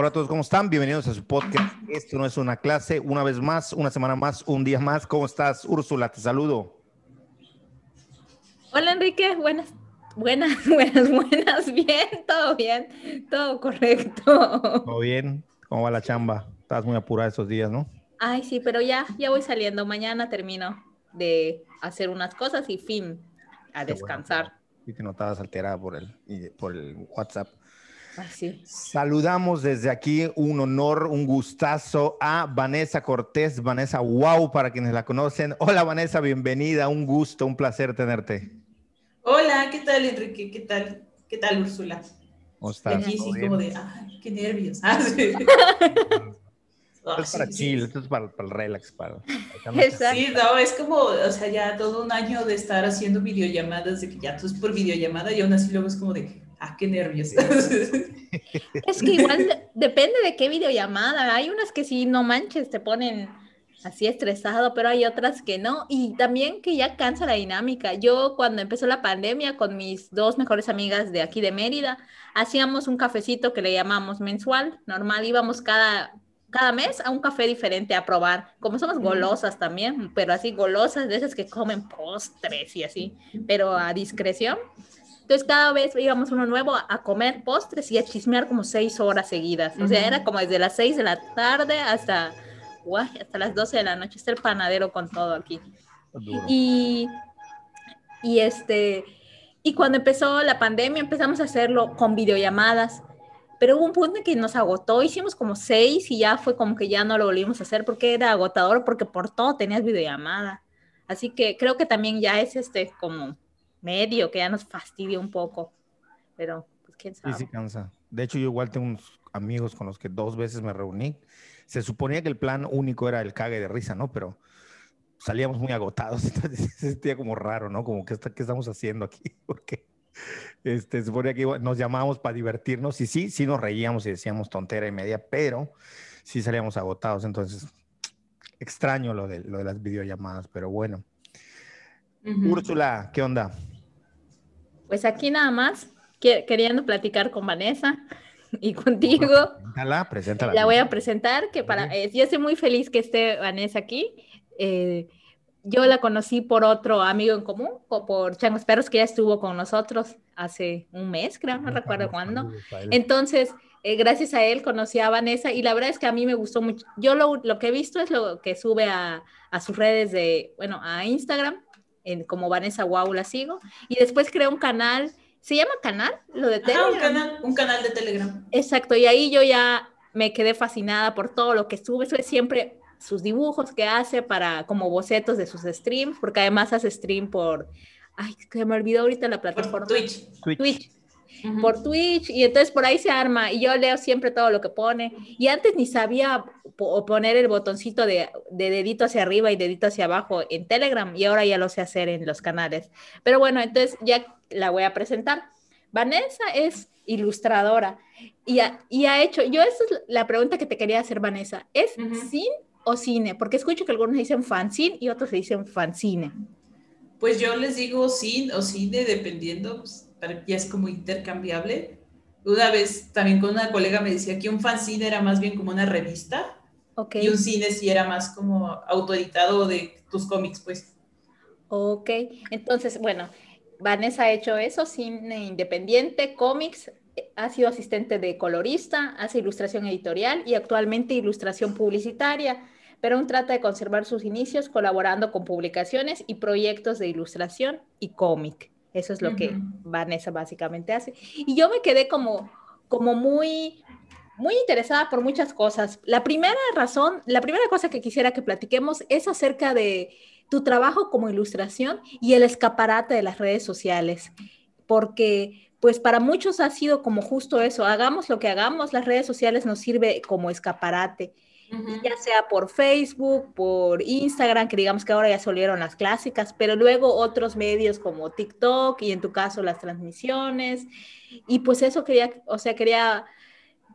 Hola a todos, ¿cómo están? Bienvenidos a su podcast. Esto no es una clase, una vez más, una semana más, un día más. ¿Cómo estás, Úrsula? Te saludo. Hola, Enrique. Buenas, buenas, buenas, buenas. Bien, todo bien, todo correcto. ¿Todo bien? ¿Cómo va la chamba? Estás muy apurada esos días, ¿no? Ay, sí, pero ya, ya voy saliendo. Mañana termino de hacer unas cosas y fin, a descansar. y te notabas alterada por el, por el WhatsApp. Así. Saludamos desde aquí, un honor, un gustazo a Vanessa Cortés, Vanessa Wow, para quienes la conocen. Hola Vanessa, bienvenida, un gusto, un placer tenerte. Hola, ¿qué tal Enrique? ¿Qué tal? ¿Qué tal Úrsula? ¿Cómo estás? aquí sí como de, ay, qué nervios. Ah, esto es para chill, esto es para, el relax, para... Sí, no, es como, o sea, ya todo un año de estar haciendo videollamadas, de que ya tú es por videollamada y aún así luego es como de, Ah, qué nervios. Es que igual depende de qué videollamada. Hay unas que sí, no manches, te ponen así estresado, pero hay otras que no. Y también que ya cansa la dinámica. Yo cuando empezó la pandemia con mis dos mejores amigas de aquí de Mérida, hacíamos un cafecito que le llamamos mensual. Normal, íbamos cada, cada mes a un café diferente a probar. Como somos golosas también, pero así golosas de esas que comen postres y así, pero a discreción. Entonces cada vez íbamos uno nuevo a, comer postres y a chismear como seis horas seguidas. O sea, era como desde las seis de la tarde hasta, guay, hasta las doce de la noche. Está el panadero con todo aquí. Y, y este, y cuando empezó la pandemia empezamos a hacerlo con videollamadas. Pero hubo un punto en que nos agotó, hicimos como seis y ya fue como que ya no lo volvimos a hacer porque era agotador, porque por todo tenías videollamada. Así que creo que también ya es este como medio, que ya nos fastidia un poco, pero pues quién sabe. Sí, sí cansa. De hecho, yo igual tengo unos amigos con los que dos veces me reuní. Se suponía que el plan único era el cague de risa, ¿no? Pero salíamos muy agotados, entonces se sentía como raro, ¿no? Como que ¿qué estamos haciendo aquí? Porque este, se suponía que nos llamábamos para divertirnos y sí, sí nos reíamos y decíamos tontera y media, pero sí salíamos agotados, entonces extraño lo de, lo de las videollamadas, pero bueno. Úrsula, ¿qué onda? Pues aquí nada más, queriendo platicar con Vanessa y contigo. preséntala, preséntala. La voy a presentar, que para, eh, yo estoy muy feliz que esté Vanessa aquí. Eh, yo la conocí por otro amigo en común, o por Changos Perros, que ya estuvo con nosotros hace un mes, creo, no recuerdo cuándo. Entonces, eh, gracias a él conocí a Vanessa y la verdad es que a mí me gustó mucho. Yo lo, lo que he visto es lo que sube a, a sus redes de, bueno, a Instagram como Vanessa Wow la sigo. Y después creé un canal, ¿se llama canal? Lo de Telegram. un, canal, un canal de Telegram. Exacto, y ahí yo ya me quedé fascinada por todo lo que sube, sube siempre sus dibujos que hace para como bocetos de sus streams, porque además hace stream por, ay, que me olvidó ahorita la plataforma. Twitch. Twitch por Twitch y entonces por ahí se arma y yo leo siempre todo lo que pone y antes ni sabía poner el botoncito de, dedito hacia arriba y dedito hacia abajo en Telegram y ahora ya lo sé hacer en los canales. Pero bueno, entonces ya la voy a presentar. Vanessa es ilustradora y ha, y ha hecho, yo esa es la pregunta que te quería hacer Vanessa, ¿es cine o cine? Porque escucho que algunos dicen fanzine y otros dicen fanzine. Pues yo les digo cine o cine dependiendo, pues, ya es como intercambiable. Una vez también con una colega me decía que un fanzine era más bien como una revista okay. y un cine sí era más como autoeditado de tus cómics, pues. Ok, entonces, bueno, Vanessa ha hecho eso, cine independiente, cómics, ha sido asistente de colorista, hace ilustración editorial y actualmente ilustración publicitaria, pero aún trata de conservar sus inicios colaborando con publicaciones y proyectos de ilustración y cómic. Eso es lo que Vanessa básicamente hace. Y yo me quedé como, como muy, muy interesada por muchas cosas. La primera razón, la primera cosa que quisiera que platiquemos es acerca de tu trabajo como ilustración y el escaparate de las redes sociales, porque pues para muchos ha sido como justo eso, hagamos lo que hagamos, las redes sociales nos sirve como escaparate ya sea por Facebook, por Instagram, que digamos que ahora ya solieron las clásicas, pero luego otros medios como TikTok y en tu caso las transmisiones. Y pues eso quería, o sea, quería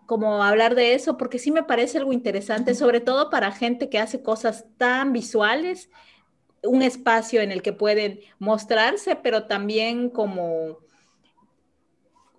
como hablar de eso porque sí me parece algo interesante, sobre todo para gente que hace cosas tan visuales, un espacio en el que pueden mostrarse, pero también como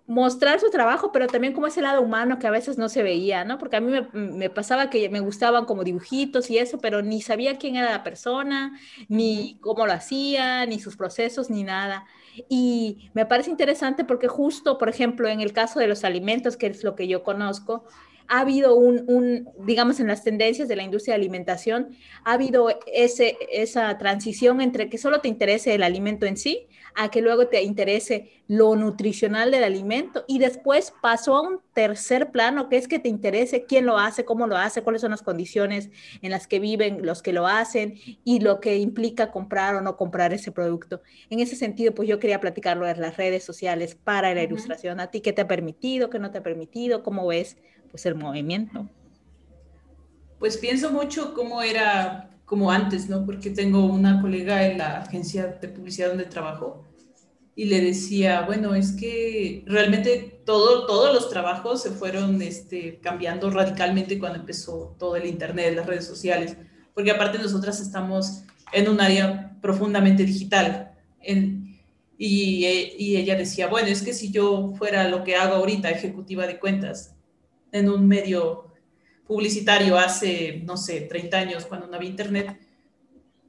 mostrar su trabajo, pero también como ese lado humano que a veces no se veía, ¿no? Porque a mí me, pasaba que me gustaban como dibujitos y eso, pero ni sabía quién era la persona, ni cómo lo hacía, ni sus procesos, ni nada. Y me parece interesante porque justo, por ejemplo, en el caso de los alimentos, que es lo que yo conozco, ha habido un, digamos, en las tendencias de la industria de alimentación, ha habido ese, esa transición entre que solo te interese el alimento en sí, a que luego te interese lo nutricional del alimento y después pasó a un tercer plano, que es que te interese quién lo hace, cómo lo hace, cuáles son las condiciones en las que viven los que lo hacen y lo que implica comprar o no comprar ese producto. En ese sentido, pues yo quería platicarlo de las redes sociales para la ilustración. ¿A ti qué te ha permitido, qué no te ha permitido? ¿Cómo ves pues el movimiento? Pues pienso mucho cómo era como antes, ¿no? Porque tengo una colega en la agencia de publicidad donde trabajo y le decía, bueno, es que realmente todo, todos los trabajos se fueron este, cambiando radicalmente cuando empezó todo el Internet, las redes sociales, porque aparte nosotras estamos en un área profundamente digital. Y, y ella decía, bueno, es que si yo fuera lo que hago ahorita, ejecutiva de cuentas, en un medio publicitario hace, no sé, 30 años, cuando no había Internet,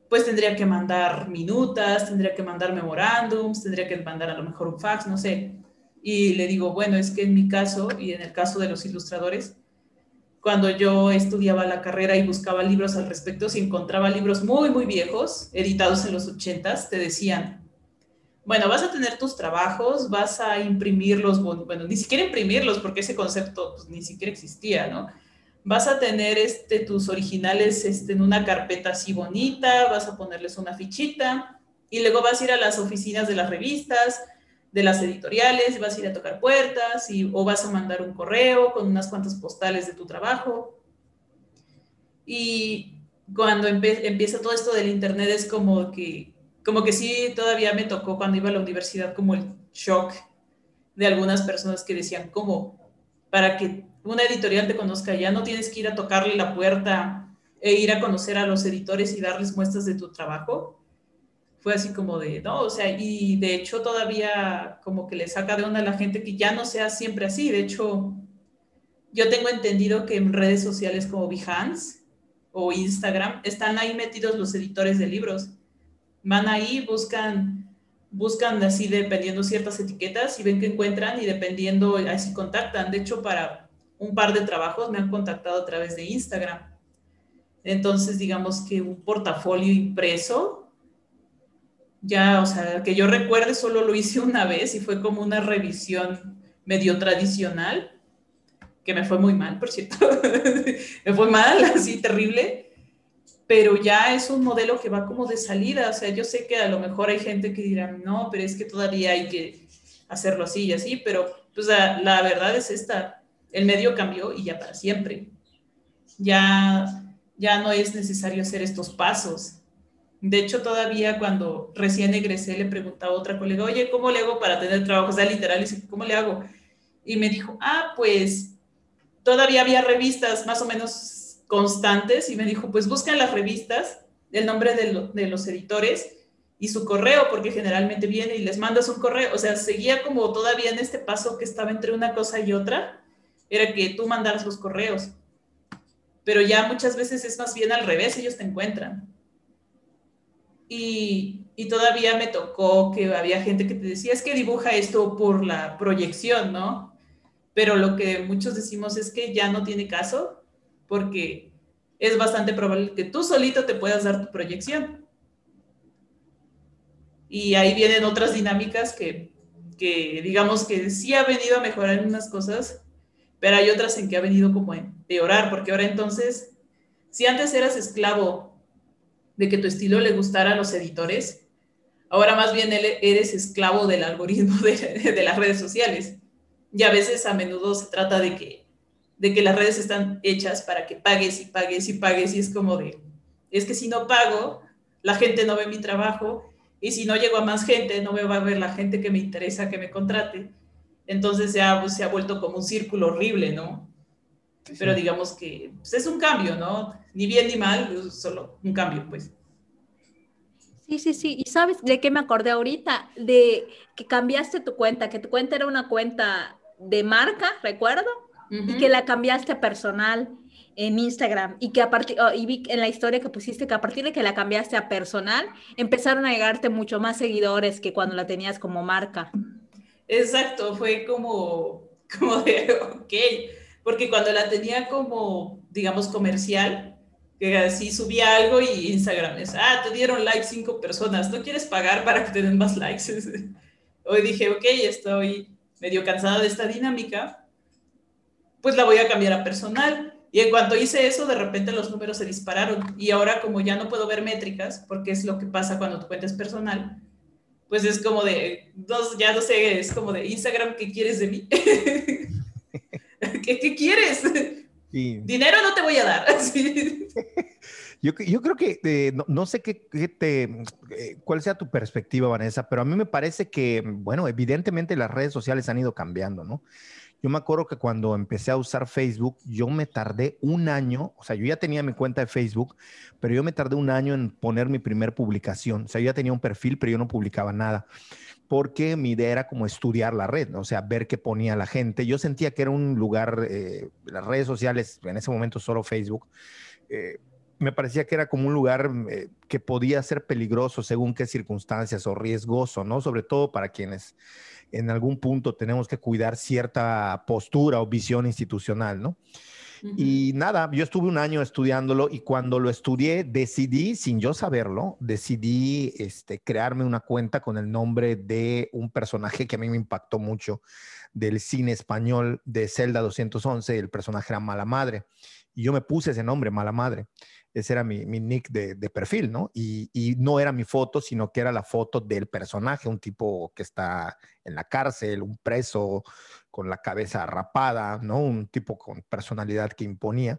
pues tendría que mandar minutas, tendría que mandar memorándums, tendría que mandar a lo mejor un fax, no sé. Y le digo, bueno, es que en mi caso y en el caso de los ilustradores, cuando yo estudiaba la carrera y buscaba libros al respecto, si encontraba libros muy, muy viejos, editados en los 80 te decían, bueno, vas a tener tus trabajos, vas a imprimirlos, bueno, ni siquiera imprimirlos, porque ese concepto pues, ni siquiera existía, ¿no? Vas a tener este, tus originales este, en una carpeta así bonita, vas a ponerles una fichita y luego vas a ir a las oficinas de las revistas, de las editoriales, vas a ir a tocar puertas y, o vas a mandar un correo con unas cuantas postales de tu trabajo. Y cuando empieza todo esto del internet es como que, como que sí, todavía me tocó cuando iba a la universidad como el shock de algunas personas que decían, ¿cómo? Para que una editorial te conozca, ya no tienes que ir a tocarle la puerta e ir a conocer a los editores y darles muestras de tu trabajo. Fue así como de, no, o sea, y de hecho todavía como que le saca de onda a la gente que ya no sea siempre así. De hecho, yo tengo entendido que en redes sociales como Behance o Instagram están ahí metidos los editores de libros. Van ahí, buscan buscan así dependiendo ciertas etiquetas y ven que encuentran y dependiendo así contactan. De hecho, para un par de trabajos me han contactado a través de Instagram. Entonces, digamos que un portafolio impreso, ya, o sea, que yo recuerde, solo lo hice una vez y fue como una revisión medio tradicional, que me fue muy mal, por cierto. me fue mal, así terrible, pero ya es un modelo que va como de salida. O sea, yo sé que a lo mejor hay gente que dirá, no, pero es que todavía hay que hacerlo así y así, pero pues la, la verdad es esta el medio cambió y ya para siempre. Ya, ya no es necesario hacer estos pasos. De hecho, todavía cuando recién egresé le preguntaba a otra colega, oye, ¿cómo le hago para tener trabajo? O sea, literal, ¿cómo le hago? Y me dijo, ah, pues todavía había revistas más o menos constantes y me dijo, pues buscan las revistas, el nombre de, de los editores y su correo, porque generalmente viene y les mandas un correo. O sea, seguía como todavía en este paso que estaba entre una cosa y otra era que tú mandaras los correos. Pero ya muchas veces es más bien al revés, ellos te encuentran. Y, y, todavía me tocó que había gente que te decía, es que dibuja esto por la proyección, ¿no? Pero lo que muchos decimos es que ya no tiene caso porque es bastante probable que tú solito te puedas dar tu proyección. Y ahí vienen otras dinámicas que, que digamos que sí ha venido a mejorar unas cosas, pero hay otras en que ha venido como a empeorar, porque ahora entonces, si antes eras esclavo de que tu estilo le gustara a los editores, ahora más bien eres esclavo del algoritmo de, las redes sociales. Y a veces a menudo se trata de que, de que las redes están hechas para que pagues y pagues y pagues y es como de, es que si no pago, la gente no ve mi trabajo y si no llego a más gente, no me va a ver la gente que me interesa que me contrate entonces se ha, se ha vuelto como un círculo horrible, ¿no? Pero digamos que pues, es un cambio, ¿no? Ni bien ni mal, solo un cambio, pues. Sí, sí, sí. ¿Y sabes de qué me acordé ahorita? De que cambiaste tu cuenta, que tu cuenta era una cuenta de marca, recuerdo, y que la cambiaste a personal en Instagram y que a partir, oh, y vi en la historia que pusiste que a partir de que la cambiaste a personal, empezaron a llegarte mucho más seguidores que cuando la tenías como marca. Exacto, fue como, como de, ok, porque cuando la tenía como, digamos, comercial, que así subía algo y Instagram es, ah, te dieron like cinco personas, ¿no quieres pagar para que te den más likes? Hoy dije, ok, estoy medio cansada de esta dinámica, pues la voy a cambiar a personal. Y en cuanto hice eso, de repente los números se dispararon. Y ahora como ya no puedo ver métricas, porque es lo que pasa cuando tu cuenta es personal, pues es como de, ya no sé, es como de Instagram, ¿qué quieres de mí? ¿Qué, quieres? Dinero no te voy a dar. Yo, yo, creo que eh, no, sé qué, te, eh, cuál sea tu perspectiva, Vanessa, pero a mí me parece que, bueno, evidentemente las redes sociales han ido cambiando, ¿no? Yo me acuerdo que cuando empecé a usar Facebook, yo me tardé un año, o sea, yo ya tenía mi cuenta de Facebook, pero yo me tardé un año en poner mi primer publicación. O sea, yo ya tenía un perfil, pero yo no publicaba nada porque mi idea era como estudiar la red, o sea, ver qué ponía la gente. Yo sentía que era un lugar, eh, las redes sociales, en ese momento solo Facebook, eh, me parecía que era como un lugar eh, que podía ser peligroso según qué circunstancias o riesgoso, ¿no? Sobre todo para quienes en algún punto tenemos que cuidar cierta postura o visión institucional, ¿no? Y nada, yo estuve un año estudiándolo y cuando lo estudié decidí, sin yo saberlo, decidí este, crearme una cuenta con el nombre de un personaje que a mí me impactó mucho del cine español de Zelda 211, el personaje era Mala Madre. Y yo me puse ese nombre, Mala Madre. Ese era mi, nick de, perfil, ¿no? Y, y, no era mi foto, sino que era la foto del personaje, un tipo que está en la cárcel, un preso con la cabeza rapada, ¿no? Un tipo con personalidad que imponía.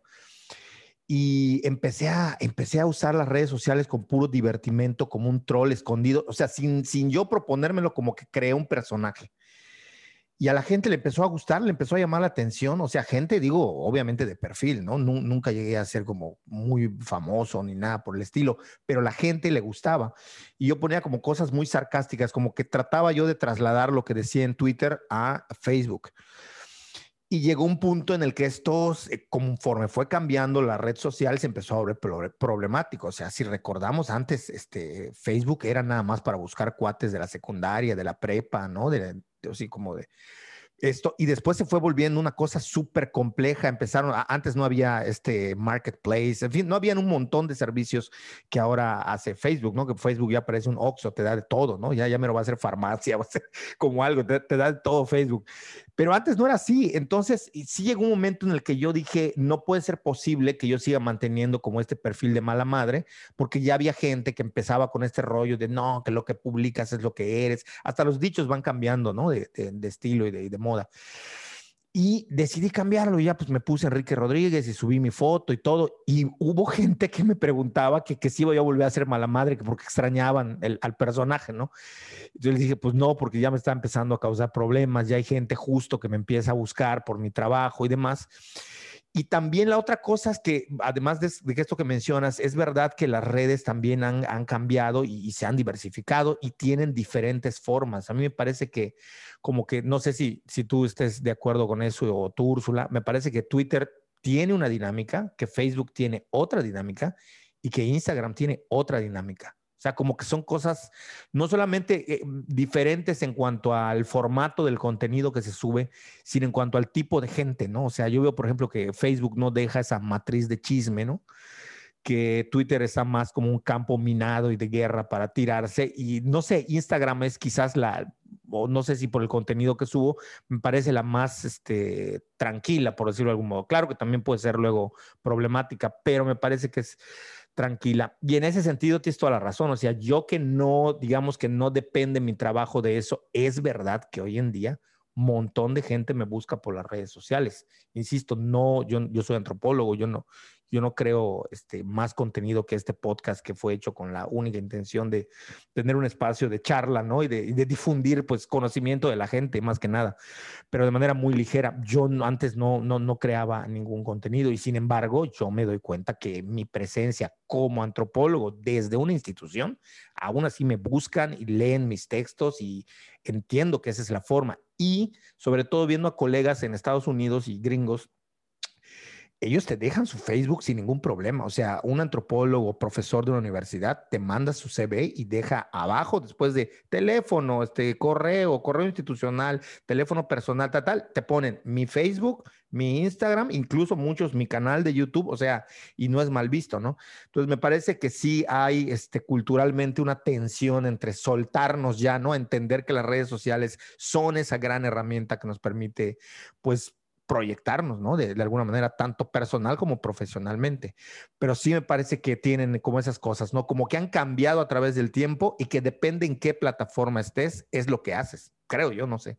Y empecé a, empecé a usar las redes sociales con puro divertimento, como un troll escondido, o sea, sin, sin yo proponérmelo, como que creé un personaje y a la gente le empezó a gustar, le empezó a llamar la atención, o sea, gente, digo, obviamente de perfil, ¿no? Nunca llegué a ser como muy famoso ni nada por el estilo, pero la gente le gustaba. Y yo ponía como cosas muy sarcásticas, como que trataba yo de trasladar lo que decía en Twitter a Facebook. Y llegó un punto en el que esto, conforme fue cambiando la red social, se empezó a volver problemático. O sea, si recordamos antes, este, Facebook era nada más para buscar cuates de la secundaria, de la prepa, ¿no? De, como de esto, y después se fue volviendo una cosa súper compleja. Empezaron, antes no había este marketplace, en fin, no habían un montón de servicios que ahora hace Facebook, ¿no? Que Facebook ya parece un Oxxo, te da de todo, ¿no? Ya, ya me lo va a hacer farmacia, va a ser como algo, te, te da de todo Facebook. Pero antes no era así. Entonces, sí llegó un momento en el que yo dije, no puede ser posible que yo siga manteniendo como este perfil de mala madre, porque ya había gente que empezaba con este rollo de, no, que lo que publicas es lo que eres. Hasta los dichos van cambiando, ¿no? De, estilo y de, de moda. Y decidí cambiarlo, ya pues me puse Enrique Rodríguez y subí mi foto y todo. Y hubo gente que me preguntaba que, que si iba a volver a ser mala madre, que porque extrañaban al personaje, ¿no? Yo les dije, pues no, porque ya me está empezando a causar problemas, ya hay gente justo que me empieza a buscar por mi trabajo y demás. Y también la otra cosa es que, además de, esto que mencionas, es verdad que las redes también han, cambiado y, se han diversificado y tienen diferentes formas. A mí me parece que, como que, no sé si, si tú estés de acuerdo con eso o tú, Úrsula, me parece que Twitter tiene una dinámica, que Facebook tiene otra dinámica y que Instagram tiene otra dinámica. Sea, como que son cosas no solamente eh, diferentes en cuanto al formato del contenido que se sube, sino en cuanto al tipo de gente, ¿no? O sea, yo veo, por ejemplo, que Facebook no deja esa matriz de chisme, ¿no? Que Twitter está más como un campo minado y de guerra para tirarse. Y no sé, Instagram es quizás la, o no sé si por el contenido que subo, me parece la más este, tranquila, por decirlo de algún modo. Claro que también puede ser luego problemática, pero me parece que es tranquila. Y en ese sentido tienes toda la razón. O sea, yo que no, digamos que no depende mi trabajo de eso, es verdad que hoy en día montón de gente me busca por las redes sociales. Insisto, no, yo, yo soy antropólogo, yo no, Yo no creo este, más contenido que este podcast que fue hecho con la única intención de tener un espacio de charla, ¿no? Y de, difundir, pues, conocimiento de la gente, más que nada, pero de manera muy ligera. Yo antes no, no, no creaba ningún contenido y sin embargo, yo me doy cuenta que mi presencia como antropólogo desde una institución, aún así me buscan y leen mis textos y entiendo que esa es la forma. Y sobre todo viendo a colegas en Estados Unidos y gringos ellos te dejan su Facebook sin ningún problema. O sea, un antropólogo, profesor de una universidad, te manda su CV y deja abajo, después de teléfono, este correo, correo institucional, teléfono personal, tal, tal, te ponen mi Facebook, mi Instagram, incluso muchos mi canal de YouTube, o sea, y no es mal visto, ¿no? Entonces me parece que sí hay este, culturalmente una tensión entre soltarnos ya, ¿no? Entender que las redes sociales son esa gran herramienta que nos permite, pues, proyectarnos, ¿no? De, alguna manera, tanto personal como profesionalmente. Pero sí me parece que tienen como esas cosas, ¿no? Como que han cambiado a través del tiempo y que depende en qué plataforma estés, es lo que haces. Creo yo, no sé.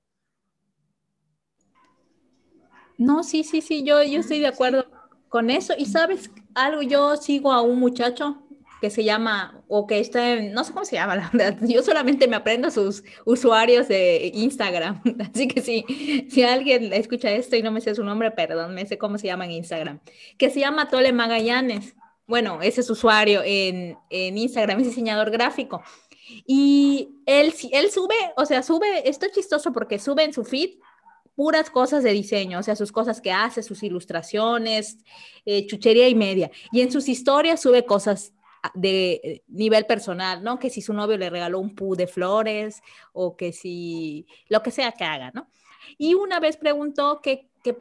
No, sí, sí, sí, yo, yo estoy de acuerdo con eso. Y sabes algo, yo sigo a un muchacho que se llama, o que está en, no sé cómo se llama, la verdad, yo solamente me aprendo sus usuarios de Instagram, así que sí, si alguien escucha esto y no me sé su nombre, perdón, me sé cómo se llama en Instagram, que se llama Tole Magallanes, bueno, ese es usuario en, en Instagram, es diseñador gráfico, y él, él sube, o sea, sube, esto es chistoso porque sube en su feed puras cosas de diseño, o sea, sus cosas que hace, sus ilustraciones, eh, chuchería y media. Y en sus historias sube cosas de nivel personal, ¿no? Que si su novio le regaló un pu de flores o que si lo que sea que haga, ¿no? Y una vez preguntó que, que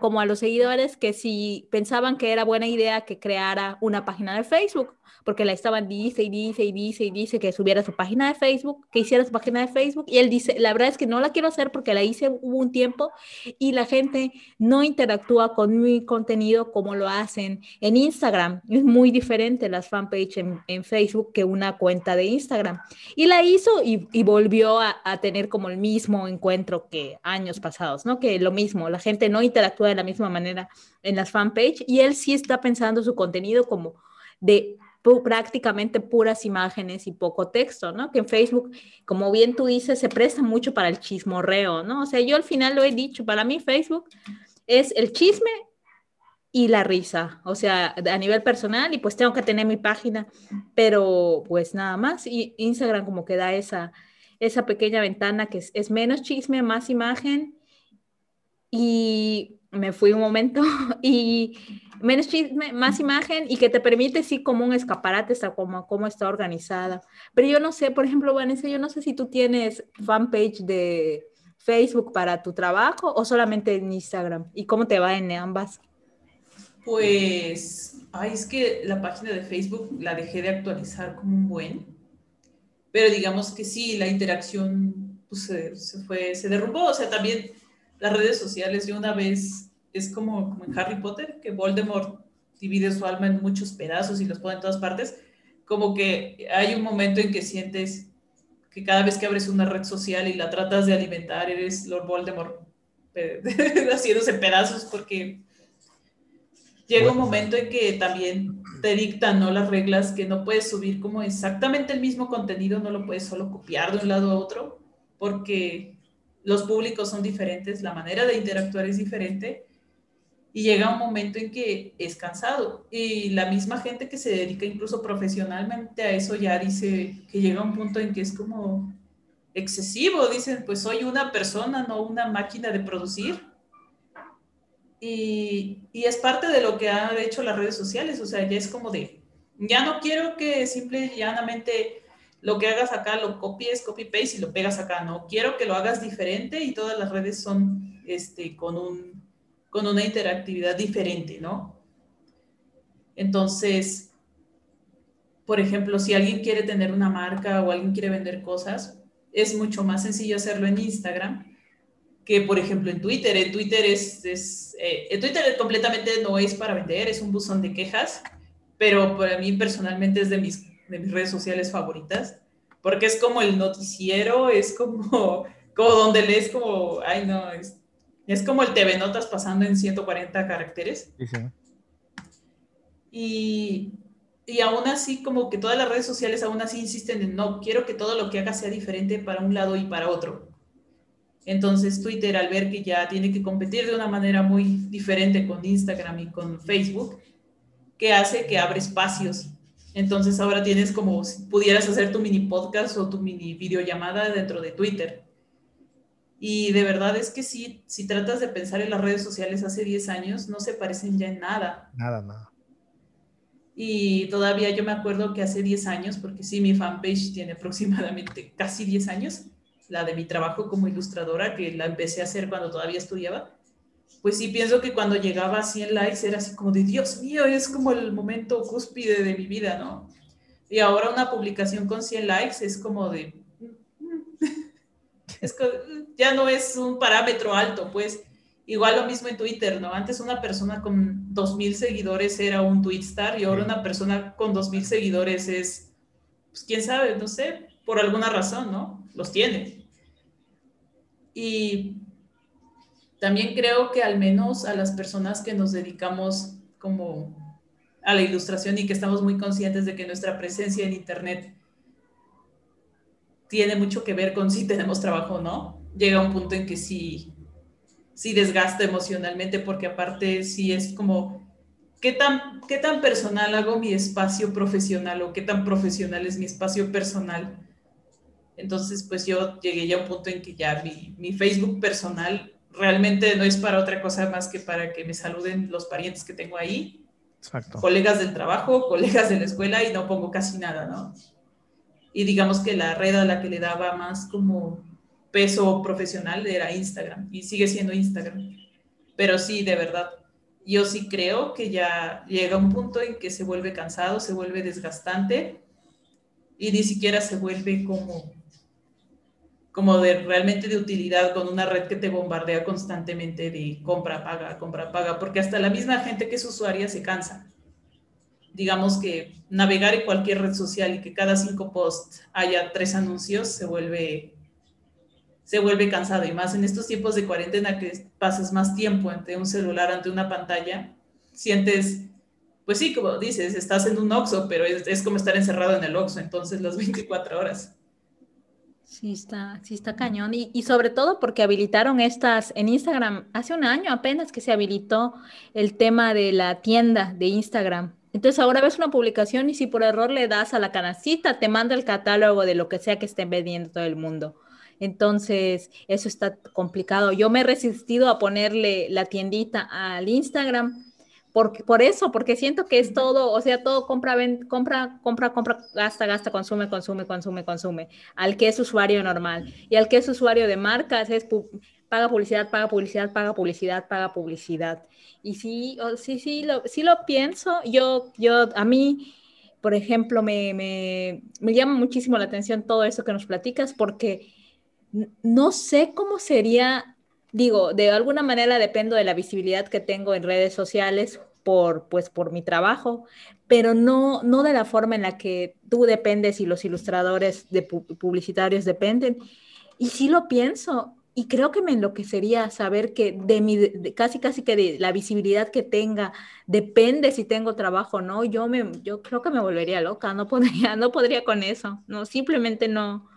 como a los seguidores que si pensaban que era buena idea que creara una página de Facebook porque la estaban dice y dice y dice y dice que subiera su página de Facebook, que hiciera su página de Facebook y él dice, la verdad es que no la quiero hacer porque la hice hubo un tiempo y la gente no interactúa con mi contenido como lo hacen en Instagram. Es muy diferente las fanpage en, Facebook que una cuenta de Instagram. Y la hizo y, volvió a, tener como el mismo encuentro que años pasados, ¿no? Que lo mismo, la gente no interactúa de la misma manera en las fanpage y él sí está pensando su contenido como de prácticamente puras imágenes y poco texto, ¿no? Que en Facebook, como bien tú dices, se presta mucho para el chismorreo, ¿no? O sea, yo al final lo he dicho, para mí Facebook es el chisme y la risa, o sea, a nivel personal y pues tengo que tener mi página, pero pues nada más y Instagram como que da esa, esa pequeña ventana que es, es menos chisme, más imagen y me fui un momento y menos chisme, más imagen y que te permite sí como un escaparate, está como cómo está organizada. Pero yo no sé, por ejemplo, Vanessa, yo no sé si tú tienes fanpage de Facebook para tu trabajo o solamente en Instagram y cómo te va en ambas. Pues, ay, es que la página de Facebook la dejé de actualizar como un buen, pero digamos que sí, la interacción pues, se, se fue, se derrumbó, o sea, también las redes sociales, yo una vez es como, como en Harry Potter, que Voldemort divide su alma en muchos pedazos y los pone en todas partes, como que hay un momento en que sientes que cada vez que abres una red social y la tratas de alimentar, eres Lord Voldemort haciéndose pedazos porque llega un momento en que también te dictan ¿no? las reglas que no puedes subir como exactamente el mismo contenido, no lo puedes solo copiar de un lado a otro porque los públicos son diferentes, la manera de interactuar es diferente y llega un momento en que es cansado. Y la misma gente que se dedica incluso profesionalmente a eso ya dice que llega un punto en que es como excesivo. Dicen, pues soy una persona, no una máquina de producir. Y, y es parte de lo que han hecho las redes sociales. O sea, ya es como de, ya no quiero que simple y llanamente lo que hagas acá lo copies, copy-paste y lo pegas acá. No, quiero que lo hagas diferente y todas las redes son este, con un con una interactividad diferente, ¿no? Entonces, por ejemplo, si alguien quiere tener una marca o alguien quiere vender cosas, es mucho más sencillo hacerlo en Instagram que, por ejemplo, en Twitter. En Twitter es, es eh, en Twitter completamente no es para vender, es un buzón de quejas, pero para mí personalmente es de mis, de mis redes sociales favoritas, porque es como el noticiero, es como, como donde lees como, ay no, es, es como el TV Notas pasando en 140 caracteres. Y, y aún así, como que todas las redes sociales aún así insisten en, no, quiero que todo lo que haga sea diferente para un lado y para otro. Entonces Twitter, al ver que ya tiene que competir de una manera muy diferente con Instagram y con Facebook, que hace que abre espacios. Entonces ahora tienes como si pudieras hacer tu mini podcast o tu mini videollamada dentro de Twitter. Y de verdad es que sí, si tratas de pensar en las redes sociales hace 10 años, no se parecen ya en nada. Nada, nada. Y todavía yo me acuerdo que hace 10 años, porque sí, mi fanpage tiene aproximadamente casi 10 años, la de mi trabajo como ilustradora, que la empecé a hacer cuando todavía estudiaba, pues sí pienso que cuando llegaba a 100 likes era así como de, Dios mío, es como el momento cúspide de mi vida, ¿no? Y ahora una publicación con 100 likes es como de, es que ya no es un parámetro alto, pues igual lo mismo en Twitter, ¿no? Antes una persona con 2.000 seguidores era un tweetstar y ahora una persona con 2.000 seguidores es, pues quién sabe, no sé, por alguna razón, ¿no? Los tiene. Y también creo que al menos a las personas que nos dedicamos como a la ilustración y que estamos muy conscientes de que nuestra presencia en Internet tiene mucho que ver con si tenemos trabajo o no, llega un punto en que sí, sí desgasta emocionalmente porque aparte sí es como, ¿qué tan, ¿qué tan personal hago mi espacio profesional o qué tan profesional es mi espacio personal? Entonces, pues yo llegué ya a un punto en que ya mi, mi Facebook personal realmente no es para otra cosa más que para que me saluden los parientes que tengo ahí, Exacto. colegas del trabajo, colegas de la escuela y no pongo casi nada, ¿no? Y digamos que la red a la que le daba más como peso profesional era Instagram y sigue siendo Instagram. Pero sí, de verdad, yo sí creo que ya llega un punto en que se vuelve cansado, se vuelve desgastante y ni siquiera se vuelve como como de realmente de utilidad con una red que te bombardea constantemente de compra, paga, compra, paga, porque hasta la misma gente que es usuaria se cansa. Digamos que navegar en cualquier red social y que cada cinco posts haya tres anuncios se vuelve, se vuelve cansado. Y más en estos tiempos de cuarentena que pasas más tiempo ante un celular, ante una pantalla, sientes, pues sí, como dices, estás en un Oxxo, pero es, es como estar encerrado en el Oxxo, entonces las 24 horas. Sí está, sí está cañón. Y, sobre todo porque habilitaron estas en Instagram hace un año apenas que se habilitó el tema de la tienda de Instagram. Entonces ahora ves una publicación y si por error le das a la canacita, te manda el catálogo de lo que sea que estén vendiendo todo el mundo. Entonces, eso está complicado. Yo me he resistido a ponerle la tiendita al Instagram por, por eso, porque siento que es todo, o sea, todo compra, compra, compra, compra, gasta, gasta, consume, consume, consume, consume, al que es usuario normal. Y al que es usuario de marcas es paga publicidad, paga publicidad, paga publicidad, paga publicidad. Y sí, sí, sí, lo, sí lo pienso. Yo, yo, a mí, por ejemplo, me, me, me llama muchísimo la atención todo eso que nos platicas, porque no sé cómo sería digo, de alguna manera dependo de la visibilidad que tengo en redes sociales por, pues, por mi trabajo, pero no, no de la forma en la que tú dependes y los ilustradores de publicitarios dependen. Y sí lo pienso, y creo que me enloquecería saber que de mi, casi casi que de la visibilidad que tenga depende si tengo trabajo o no. Yo me, yo creo que me volvería loca, no podría, no podría con eso. No, simplemente no,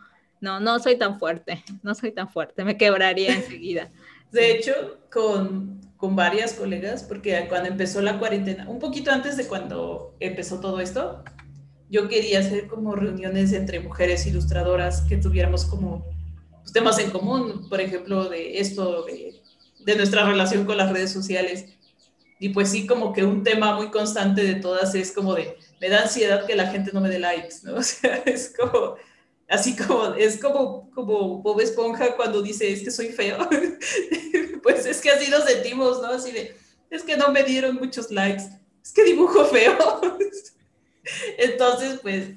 no, no soy tan fuerte, no soy tan fuerte, me quebraría enseguida. De hecho, con, con varias colegas, porque cuando empezó la cuarentena, un poquito antes de cuando empezó todo esto, yo quería hacer como reuniones entre mujeres ilustradoras que tuviéramos como temas en común, por ejemplo, de esto, de, de nuestra relación con las redes sociales. Y pues sí, como que un tema muy constante de todas es como de, me da ansiedad que la gente no me dé likes, ¿no? O sea, es como, Así como, es como, como Bob Esponja cuando dice, es que soy feo. pues es que así nos sentimos, ¿no? Así de, es que no me dieron muchos likes, es que dibujo feo. Entonces, pues,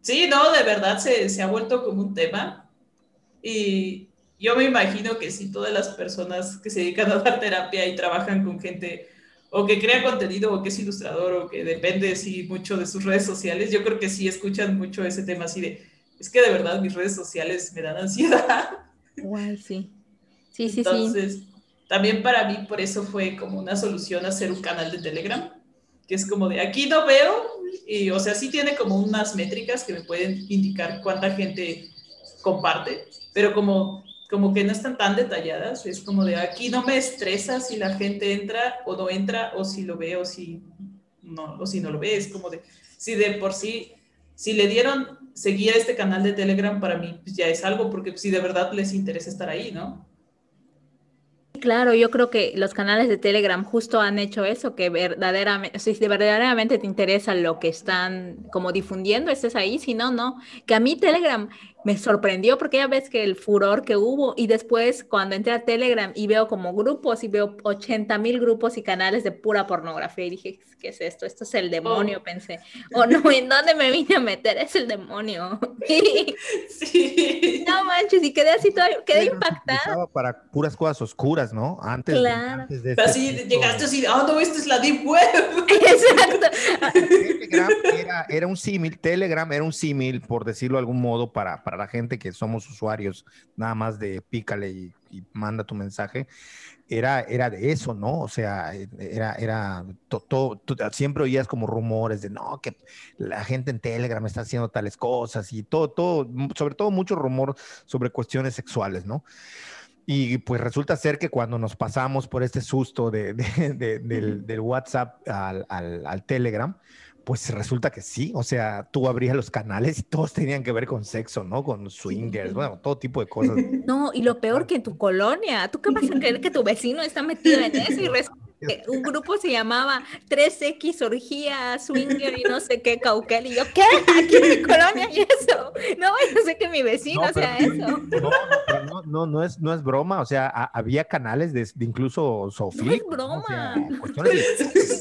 sí, no, de verdad se, se ha vuelto como un tema. Y yo me imagino que si todas las personas que se dedican a dar terapia y trabajan con gente o que crea contenido o que es ilustrador o que depende sí mucho de sus redes sociales, yo creo que sí escuchan mucho ese tema así de, es que de verdad mis redes sociales me dan ansiedad. Guay, sí. Sí, sí, Entonces, también para mí por eso fue como una solución hacer un canal de Telegram, que es como de aquí no veo, y, o sea, sí tiene como unas métricas que me pueden indicar cuánta gente comparte, pero como, como que no están tan detalladas, es como de aquí no me estresa si la gente entra o no entra, o si lo ve o si no, o si no lo ve, es como de, si de por sí, si le dieron seguir a este canal de Telegram, para mí pues ya es algo, porque si de verdad les interesa estar ahí, ¿no? Claro, yo creo que los canales de Telegram justo han hecho eso, que verdaderamente, si verdaderamente te interesa lo que están como difundiendo, estés ahí, si no, no. Que a mí Telegram me sorprendió porque ya ves que el furor que hubo y después cuando entré a Telegram y veo como grupos y veo 80 mil grupos y canales de pura pornografía y dije, ¿qué es esto? Esto es el demonio, oh. pensé. O oh, no, ¿en dónde me vine a meter? Es el demonio. sí. No manches, y quedé así, todo, quedé impactada. Para puras cosas oscuras, ¿no? Antes, claro. de, este así llegaste así, ah, no, esta es la Deep Web. Exacto. Telegram era, era un símil, Telegram era un símil, por decirlo de algún modo, para para la gente que somos usuarios nada más de pícale y, manda tu mensaje, era, era de eso, ¿no? O sea, era, era todo, siempre oías como rumores de, no, que la gente en Telegram está haciendo tales cosas y todo, todo, sobre todo mucho rumor sobre cuestiones sexuales, ¿no? Y pues resulta ser que cuando nos pasamos por este susto de, del, WhatsApp al, al, al Telegram, pues resulta que sí, o sea, tú abrías los canales y todos tenían que ver con sexo, ¿no? Con swingers, bueno, todo tipo de cosas. No, y lo peor que en tu colonia, ¿tú qué vas a creer que tu vecino está metido en eso y un grupo se llamaba 3X Orgía Swinger y no sé qué Cauquel y yo, ¿qué? Aquí en mi colonia y eso. No, yo sé que mi vecino sea eso. No, no, no, es, no es broma, o sea, había canales de, incluso Sofía. No es broma.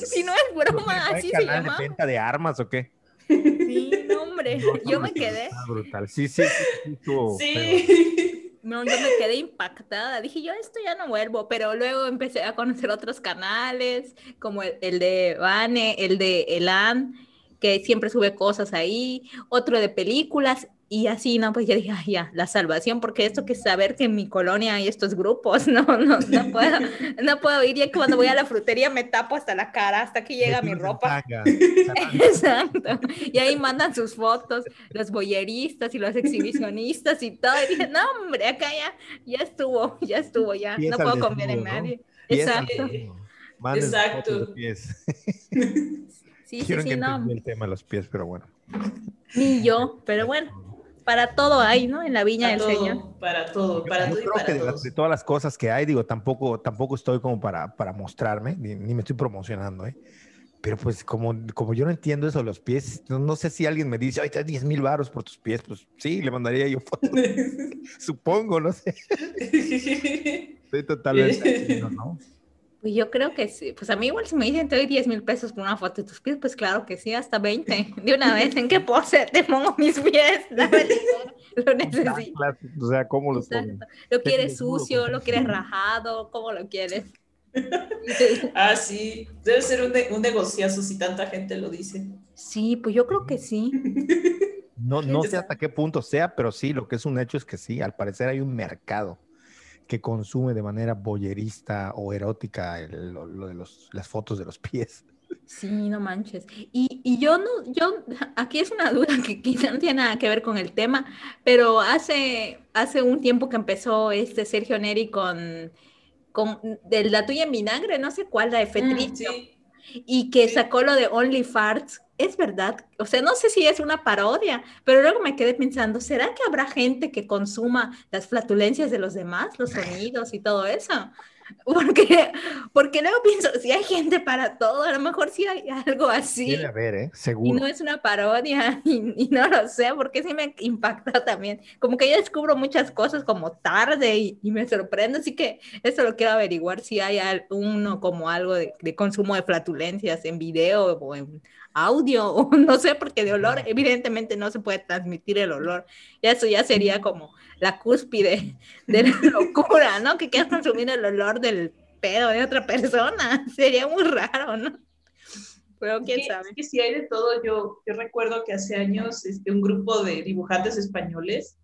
si no es broma, así se llama. de venta de armas o qué? Sí, hombre, yo me quedé. Brutal, sí, sí, sí. sí. No, yo me quedé impactada. Dije, yo esto ya no vuelvo, pero luego empecé a conocer otros canales, como el, el de Vane, el de Elan, que siempre sube cosas ahí, otro de películas, y así, no, pues ya dije, ya, la salvación, porque esto que saber que en mi colonia hay estos grupos, no, no, no puedo, no puedo ir, ya que cuando voy a la frutería me tapo hasta la cara, hasta que llega mi ropa. Exacto, y ahí mandan sus fotos, los boyeristas y los exhibicionistas y todo, y dije, no, hombre, acá ya, ya estuvo, ya estuvo, ya, no puedo confiar en nadie. Exacto. Exacto. Sí, sí, sí, no. el tema de los pies, pero bueno. Ni yo, pero bueno para todo hay, ¿no? En la viña del Señor. Para todo, para todo. Yo creo que de, todas las cosas que hay, digo, tampoco, tampoco estoy como para, para mostrarme, ni, me estoy promocionando, ¿eh? Pero pues como, como yo no entiendo eso de los pies, no, sé si alguien me dice, ay, te 10 mil baros por tus pies, pues sí, le mandaría yo fotos. Supongo, no sé. Estoy totalmente, ¿no? Pues yo creo que sí. Pues a mí igual si me dicen te doy 10 mil pesos por una foto de tus pies, pues claro que sí, hasta 20. De una vez, ¿en qué pose te pongo mis pies? lo necesito. O sea, ¿cómo lo ¿Lo quieres sucio? ¿Lo quieres rajado? ¿Cómo lo quieres? ah, sí. Debe ser un, un negociazo si tanta gente lo dice. Sí, pues yo creo que sí. No, no sé hasta qué punto sea, pero sí, lo que es un hecho es que sí, al parecer hay un mercado que consume de manera boyerista o erótica lo, de los, las fotos de los pies. Sí, no manches. Y, y, yo no, yo, aquí es una duda que quizá no tiene nada que ver con el tema, pero hace, hace un tiempo que empezó este Sergio Neri con, con de la tuya en vinagre, no sé cuál, la de mm, Fetricio, y que sacó lo de Only Farts, es verdad, o sea, no sé si es una parodia, pero luego me quedé pensando, ¿será que habrá gente que consuma las flatulencias de los demás, los sonidos y todo eso? Porque, porque luego pienso, si hay gente para todo, a lo mejor sí hay algo así. A ver, ¿eh? Seguro. Y no es una parodia, y, no lo sé, porque sí me impacta también. Como que yo descubro muchas cosas como tarde y, me sorprendo, así que eso lo quiero averiguar, si hay uno como algo de, de consumo de flatulencias en video o en audio, o no sé, porque de olor, evidentemente no se puede transmitir el olor. Y eso ya sería como la cúspide de la locura, ¿no? Que quieras consumir el olor del pedo de otra persona. Sería muy raro, ¿no? Pero quién sabe. Es que si hay de todo, yo, yo recuerdo que hace años este, un grupo de dibujantes españoles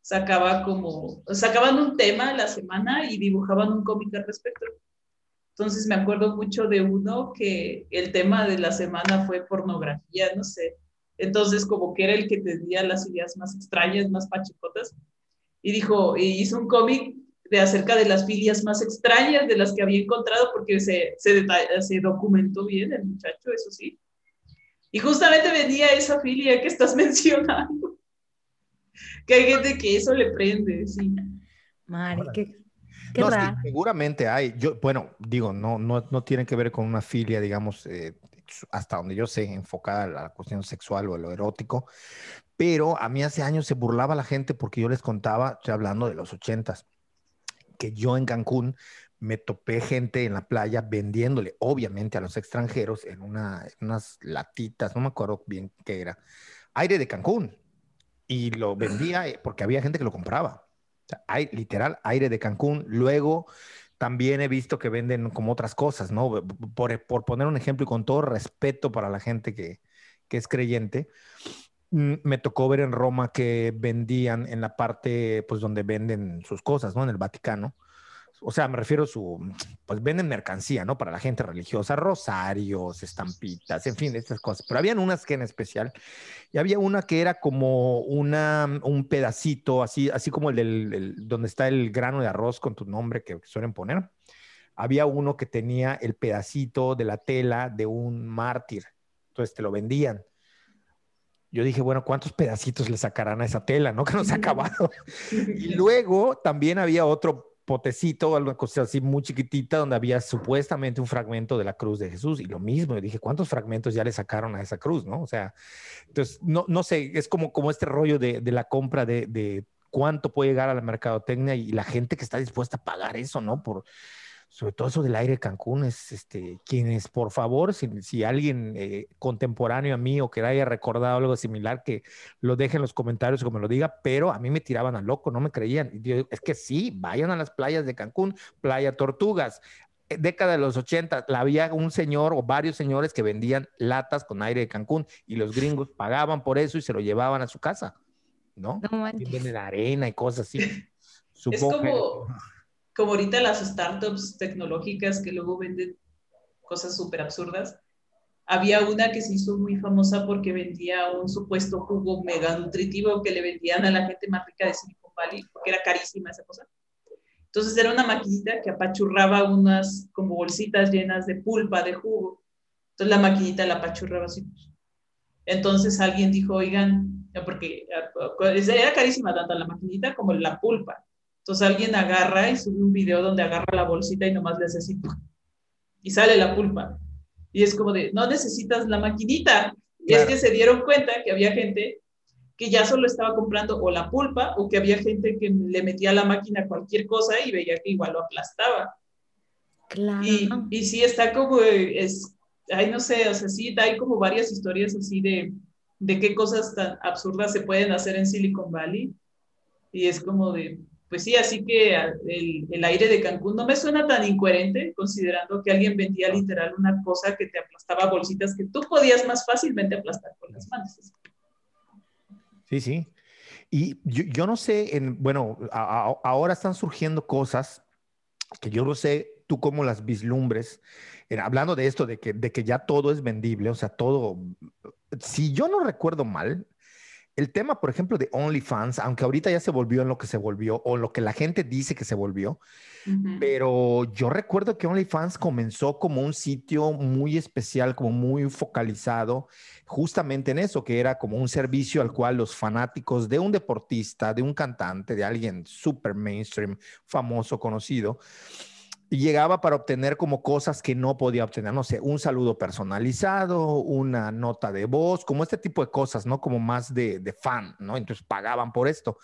sacaba como, sacaban un tema a la semana y dibujaban un cómic al respecto. Entonces me acuerdo mucho de uno que el tema de la semana fue pornografía, no sé. Entonces como que era el que tenía las ideas más extrañas, más pachicotas. Y dijo, y hizo un cómic de acerca de las filias más extrañas de las que había encontrado porque se, se, se documentó bien el muchacho, eso sí. Y justamente venía esa filia que estás mencionando. Que hay gente que eso le prende, sí. Madre, qué, seguramente hay. Yo, bueno, digo, no, no, no tiene que ver con una filia, digamos, eh, hasta donde yo sé, enfocada a la cuestión sexual o a lo erótico. Pero a mí hace años se burlaba la gente porque yo les contaba, estoy hablando de los ochentas, que yo en Cancún me topé gente en la playa vendiéndole, obviamente, a los extranjeros en, una, unas latitas, no me acuerdo bien qué era, aire de Cancún. Y lo vendía eh, porque había gente que lo compraba. Hay literal aire de Cancún. Luego también he visto que venden como otras cosas, ¿no? Por, por poner un ejemplo y con todo respeto para la gente que, que es creyente, mm, me tocó ver en Roma que vendían en la parte, pues donde venden sus cosas, ¿no? En el Vaticano o sea, me refiero a su, pues venden mercancía, ¿no? Para la gente religiosa, rosarios, estampitas, en fin, estas cosas. Pero habían unas que en especial, y había una que era como una, un pedacito, así, así como el del, donde está el grano de arroz con tu nombre que, suelen poner. Había uno que tenía el pedacito de la tela de un mártir. Entonces te lo vendían yo dije, bueno, ¿cuántos pedacitos le sacarán a esa tela? ¿No? Que no se ha acabado. Y luego también había otro potecito, algo cosa así muy chiquitita, donde había supuestamente un fragmento de la cruz de Jesús. Y lo mismo, yo dije, ¿cuántos fragmentos ya le sacaron a esa cruz? ¿No? O sea, entonces, no, no sé, es como, como este rollo de, de la compra de, de, cuánto puede llegar a la mercadotecnia y la gente que está dispuesta a pagar eso, ¿no? Por, sobre todo eso del aire de Cancún, es este, quienes, por favor, si, si alguien eh, contemporáneo a mí o que haya recordado algo similar, que lo deje en los comentarios o que me lo diga, pero a mí me tiraban a loco, no me creían. Y yo, es que sí, vayan a las playas de Cancún, Playa Tortugas. Eh, década de los 80, había un señor o varios señores que vendían latas con aire de Cancún y los gringos pagaban por eso y se lo llevaban a su casa, ¿no? no y venden arena y cosas así. Supongo es como como ahorita las startups tecnológicas que luego venden cosas súper absurdas. Había una que se hizo muy famosa porque vendía un supuesto jugo mega nutritivo que le vendían a la gente más rica de Silicon Valley, porque era carísima esa cosa. Entonces era una maquinita que apachurraba unas como bolsitas llenas de pulpa de jugo. Entonces la maquinita la apachurraba así. Entonces alguien dijo, oigan, porque era carísima tanto la maquinita como la pulpa. Entonces alguien agarra y sube un video donde agarra la bolsita y nomás le hace así, y sale la pulpa. Y es como de, no necesitas la maquinita. Y es que se dieron cuenta que había gente que ya solo estaba comprando o la pulpa o que había gente que le metía a la máquina cualquier cosa y veía que igual lo aplastaba. Claro. Y, y sí está como, es, ay, no sé, o sea, sí, hay como varias historias así de, de qué cosas tan absurdas se pueden hacer en Silicon Valley. Y es como de, pues sí, así que el, aire de Cancún no me suena tan incoherente, considerando que alguien vendía literal una cosa que te aplastaba bolsitas que tú podías más fácilmente aplastar con las manos. Sí, sí. Y yo, no sé, en, bueno, ahora están surgiendo cosas que yo no sé tú cómo las vislumbres, hablando de esto, de que, de que ya todo es vendible, o sea, todo, si yo no recuerdo mal, el tema, por ejemplo, de OnlyFans, aunque ahorita ya se volvió en lo que se volvió o lo que la gente dice que se volvió, pero yo recuerdo que OnlyFans comenzó como un sitio muy especial, como muy focalizado justamente en eso, que era como un servicio al cual los fanáticos de un deportista, de un cantante, de alguien súper mainstream, famoso, conocido, llegaba para obtener como cosas que no podía obtener, no sé, un saludo personalizado, una nota de voz, como este tipo de cosas, ¿no? Como más de, de fan, ¿no? Entonces pagaban por esto.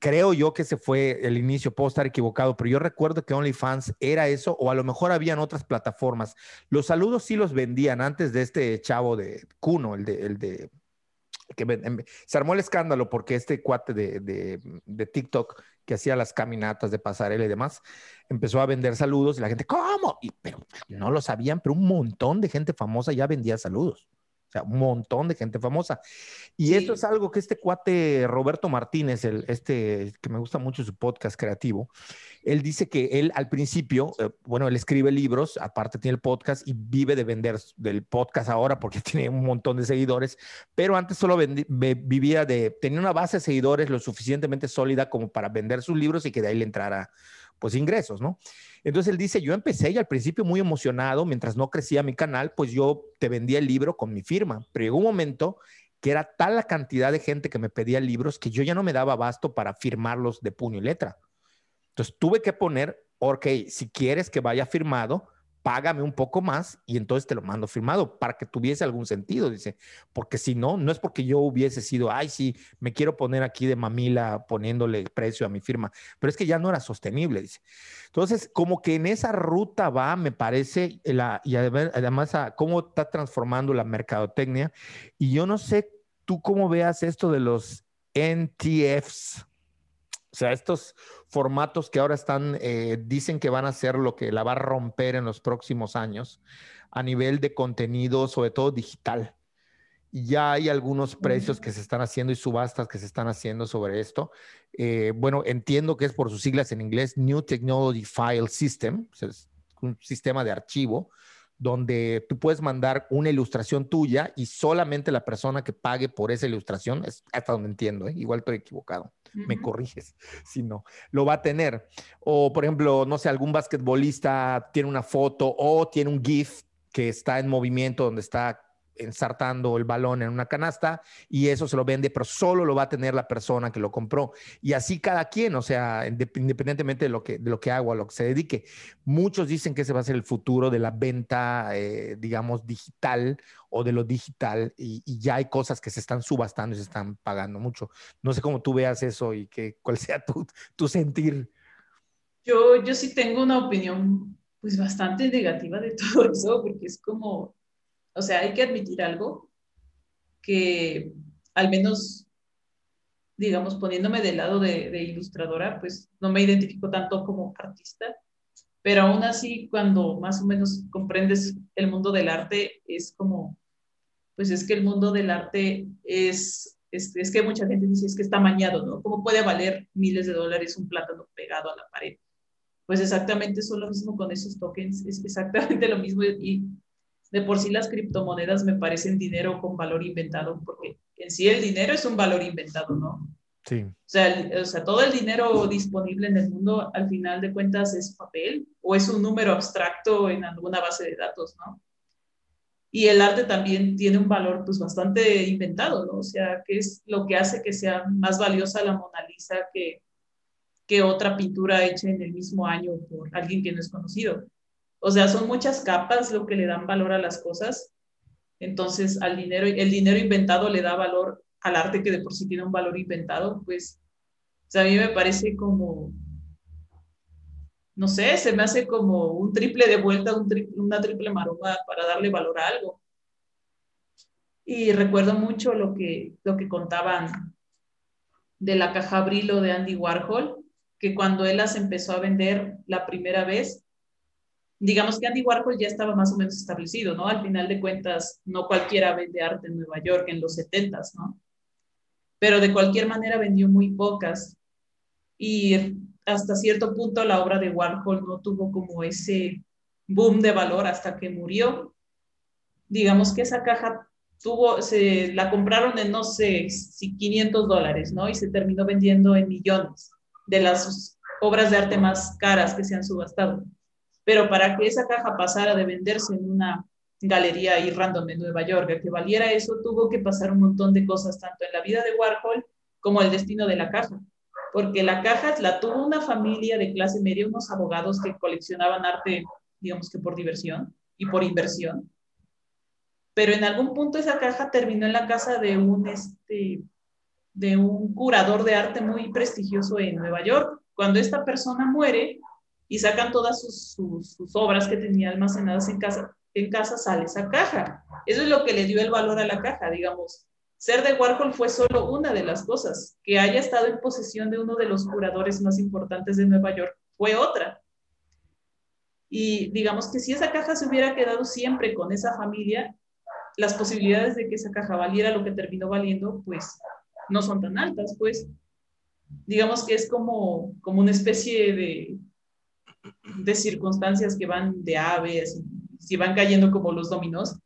Creo yo que ese fue el inicio, puedo estar equivocado, pero yo recuerdo que OnlyFans era eso, o a lo mejor habían otras plataformas. Los saludos sí los vendían antes de este chavo de Cuno, el de, el de em, se armó el escándalo porque este cuate de, de, de TikTok que hacía las caminatas de pasarela y demás, empezó a vender saludos y la gente, ¿cómo? Y, pero no lo sabían, pero un montón de gente famosa ya vendía saludos. O sea, un montón de gente famosa. Y esto es algo que este cuate Roberto Martínez, el, este que me gusta mucho su podcast creativo, él dice que él al principio, eh, bueno, él escribe libros, aparte tiene el podcast y vive de vender del podcast ahora porque tiene un montón de seguidores, pero antes solo vivía de, tenía una base de seguidores lo suficientemente sólida como para vender sus libros y que de ahí le entrara pues ingresos, ¿no? Entonces él dice, yo empecé y al principio muy emocionado, mientras no crecía mi canal, pues yo te vendía el libro con mi firma, pero llegó un momento que era tal la cantidad de gente que me pedía libros que yo ya no me daba abasto para firmarlos de puño y letra. Entonces tuve que poner, ok, si quieres que vaya firmado, págame un poco más y entonces te lo mando firmado para que tuviese algún sentido, dice, porque si no, no es porque yo hubiese sido, ay, sí, me quiero poner aquí de mamila poniéndole precio a mi firma, pero es que ya no era sostenible, dice. Entonces, como que en esa ruta va, me parece, la, y además, a cómo está transformando la mercadotecnia, y yo no sé tú cómo veas esto de los NTFs. O sea, estos formatos que ahora están, eh, dicen que van a ser lo que la va a romper en los próximos años a nivel de contenido, sobre todo digital. Ya hay algunos precios que se están haciendo y subastas que se están haciendo sobre esto. Eh, bueno, entiendo que es por sus siglas en inglés, New Technology File System, es un sistema de archivo donde tú puedes mandar una ilustración tuya y solamente la persona que pague por esa ilustración, es hasta donde entiendo, ¿eh? igual estoy equivocado, me corriges si no, lo va a tener. O por ejemplo, no sé, algún basquetbolista tiene una foto o tiene un GIF que está en movimiento donde está ensartando el balón en una canasta y eso se lo vende, pero solo lo va a tener la persona que lo compró. Y así cada quien, o sea, independientemente de lo que, de lo que haga o a lo que se dedique. Muchos dicen que ese va a ser el futuro de la venta, eh, digamos, digital o de lo digital y, ya hay cosas que se están subastando y se están pagando mucho. No sé cómo tú veas eso y que, cuál sea tu, tu sentir. Yo, yo sí tengo una opinión pues bastante negativa de todo eso, porque es como, o sea, hay que admitir algo que al menos, digamos, poniéndome del lado de, ilustradora, pues no me identifico tanto como artista, pero aún así cuando más o menos comprendes el mundo del arte, es como, pues es que el mundo del arte es, es, es que mucha gente dice, es que está mañado, ¿no? ¿Cómo puede valer miles de dólares un plátano pegado a la pared? Pues exactamente eso es lo mismo con esos tokens, es exactamente lo mismo y de por sí las criptomonedas me parecen dinero con valor inventado, porque en sí el dinero es un valor inventado, ¿no? Sí. O sea, o sea, todo el dinero disponible en el mundo, al final de cuentas, es papel o es un número abstracto en alguna base de datos, ¿no? Y el arte también tiene un valor pues bastante inventado, ¿no? O sea, que es lo que hace que sea más valiosa la Mona Lisa que, que otra pintura hecha en el mismo año por alguien que no es conocido. O sea, son muchas capas lo que le dan valor a las cosas. Entonces, al dinero, el dinero inventado le da valor al arte que de por sí tiene un valor inventado, pues, o sea, a mí me parece como, no sé, se me hace como un triple de vuelta, una triple maroma para darle valor a algo. Y recuerdo mucho lo que, lo que contaban de la caja Brilo de Andy Warhol, que cuando él las empezó a vender la primera vez, digamos que Andy Warhol ya estaba más o menos establecido, ¿no? Al final de cuentas, no cualquiera vende arte en Nueva York en los 70 ¿no? Pero de cualquier manera vendió muy pocas. Y hasta cierto punto la obra de Warhol no tuvo como ese boom de valor hasta que murió. Digamos que esa caja tuvo, se la compraron en no sé, si 500 dólares, ¿no? Y se terminó vendiendo en millones de las obras de arte más caras que se han subastado. Pero para que esa caja pasara de venderse en una galería ahí random en Nueva York, que valiera eso, tuvo que pasar un montón de cosas, tanto en la vida de Warhol como el destino de la caja. Porque la caja la tuvo una familia de clase media, unos abogados que coleccionaban arte, digamos que por diversión y por inversión. Pero en algún punto esa caja terminó en la casa de un, este, de un curador de arte muy prestigioso en Nueva York. Cuando esta persona muere, y sacan todas sus, sus, obras que tenía almacenadas en casa, en casa sale esa caja. Eso es lo que le dio el valor a la caja, digamos. Ser de Warhol fue solo una de las cosas. Que haya estado en posesión de uno de los curadores más importantes de Nueva York fue otra. Y digamos que si esa caja se hubiera quedado siempre con esa familia, las posibilidades de que esa caja valiera lo que terminó valiendo, pues no son tan altas, pues digamos que es como, como una especie de, de circunstancias que van de aves, y van cayendo como los dominos,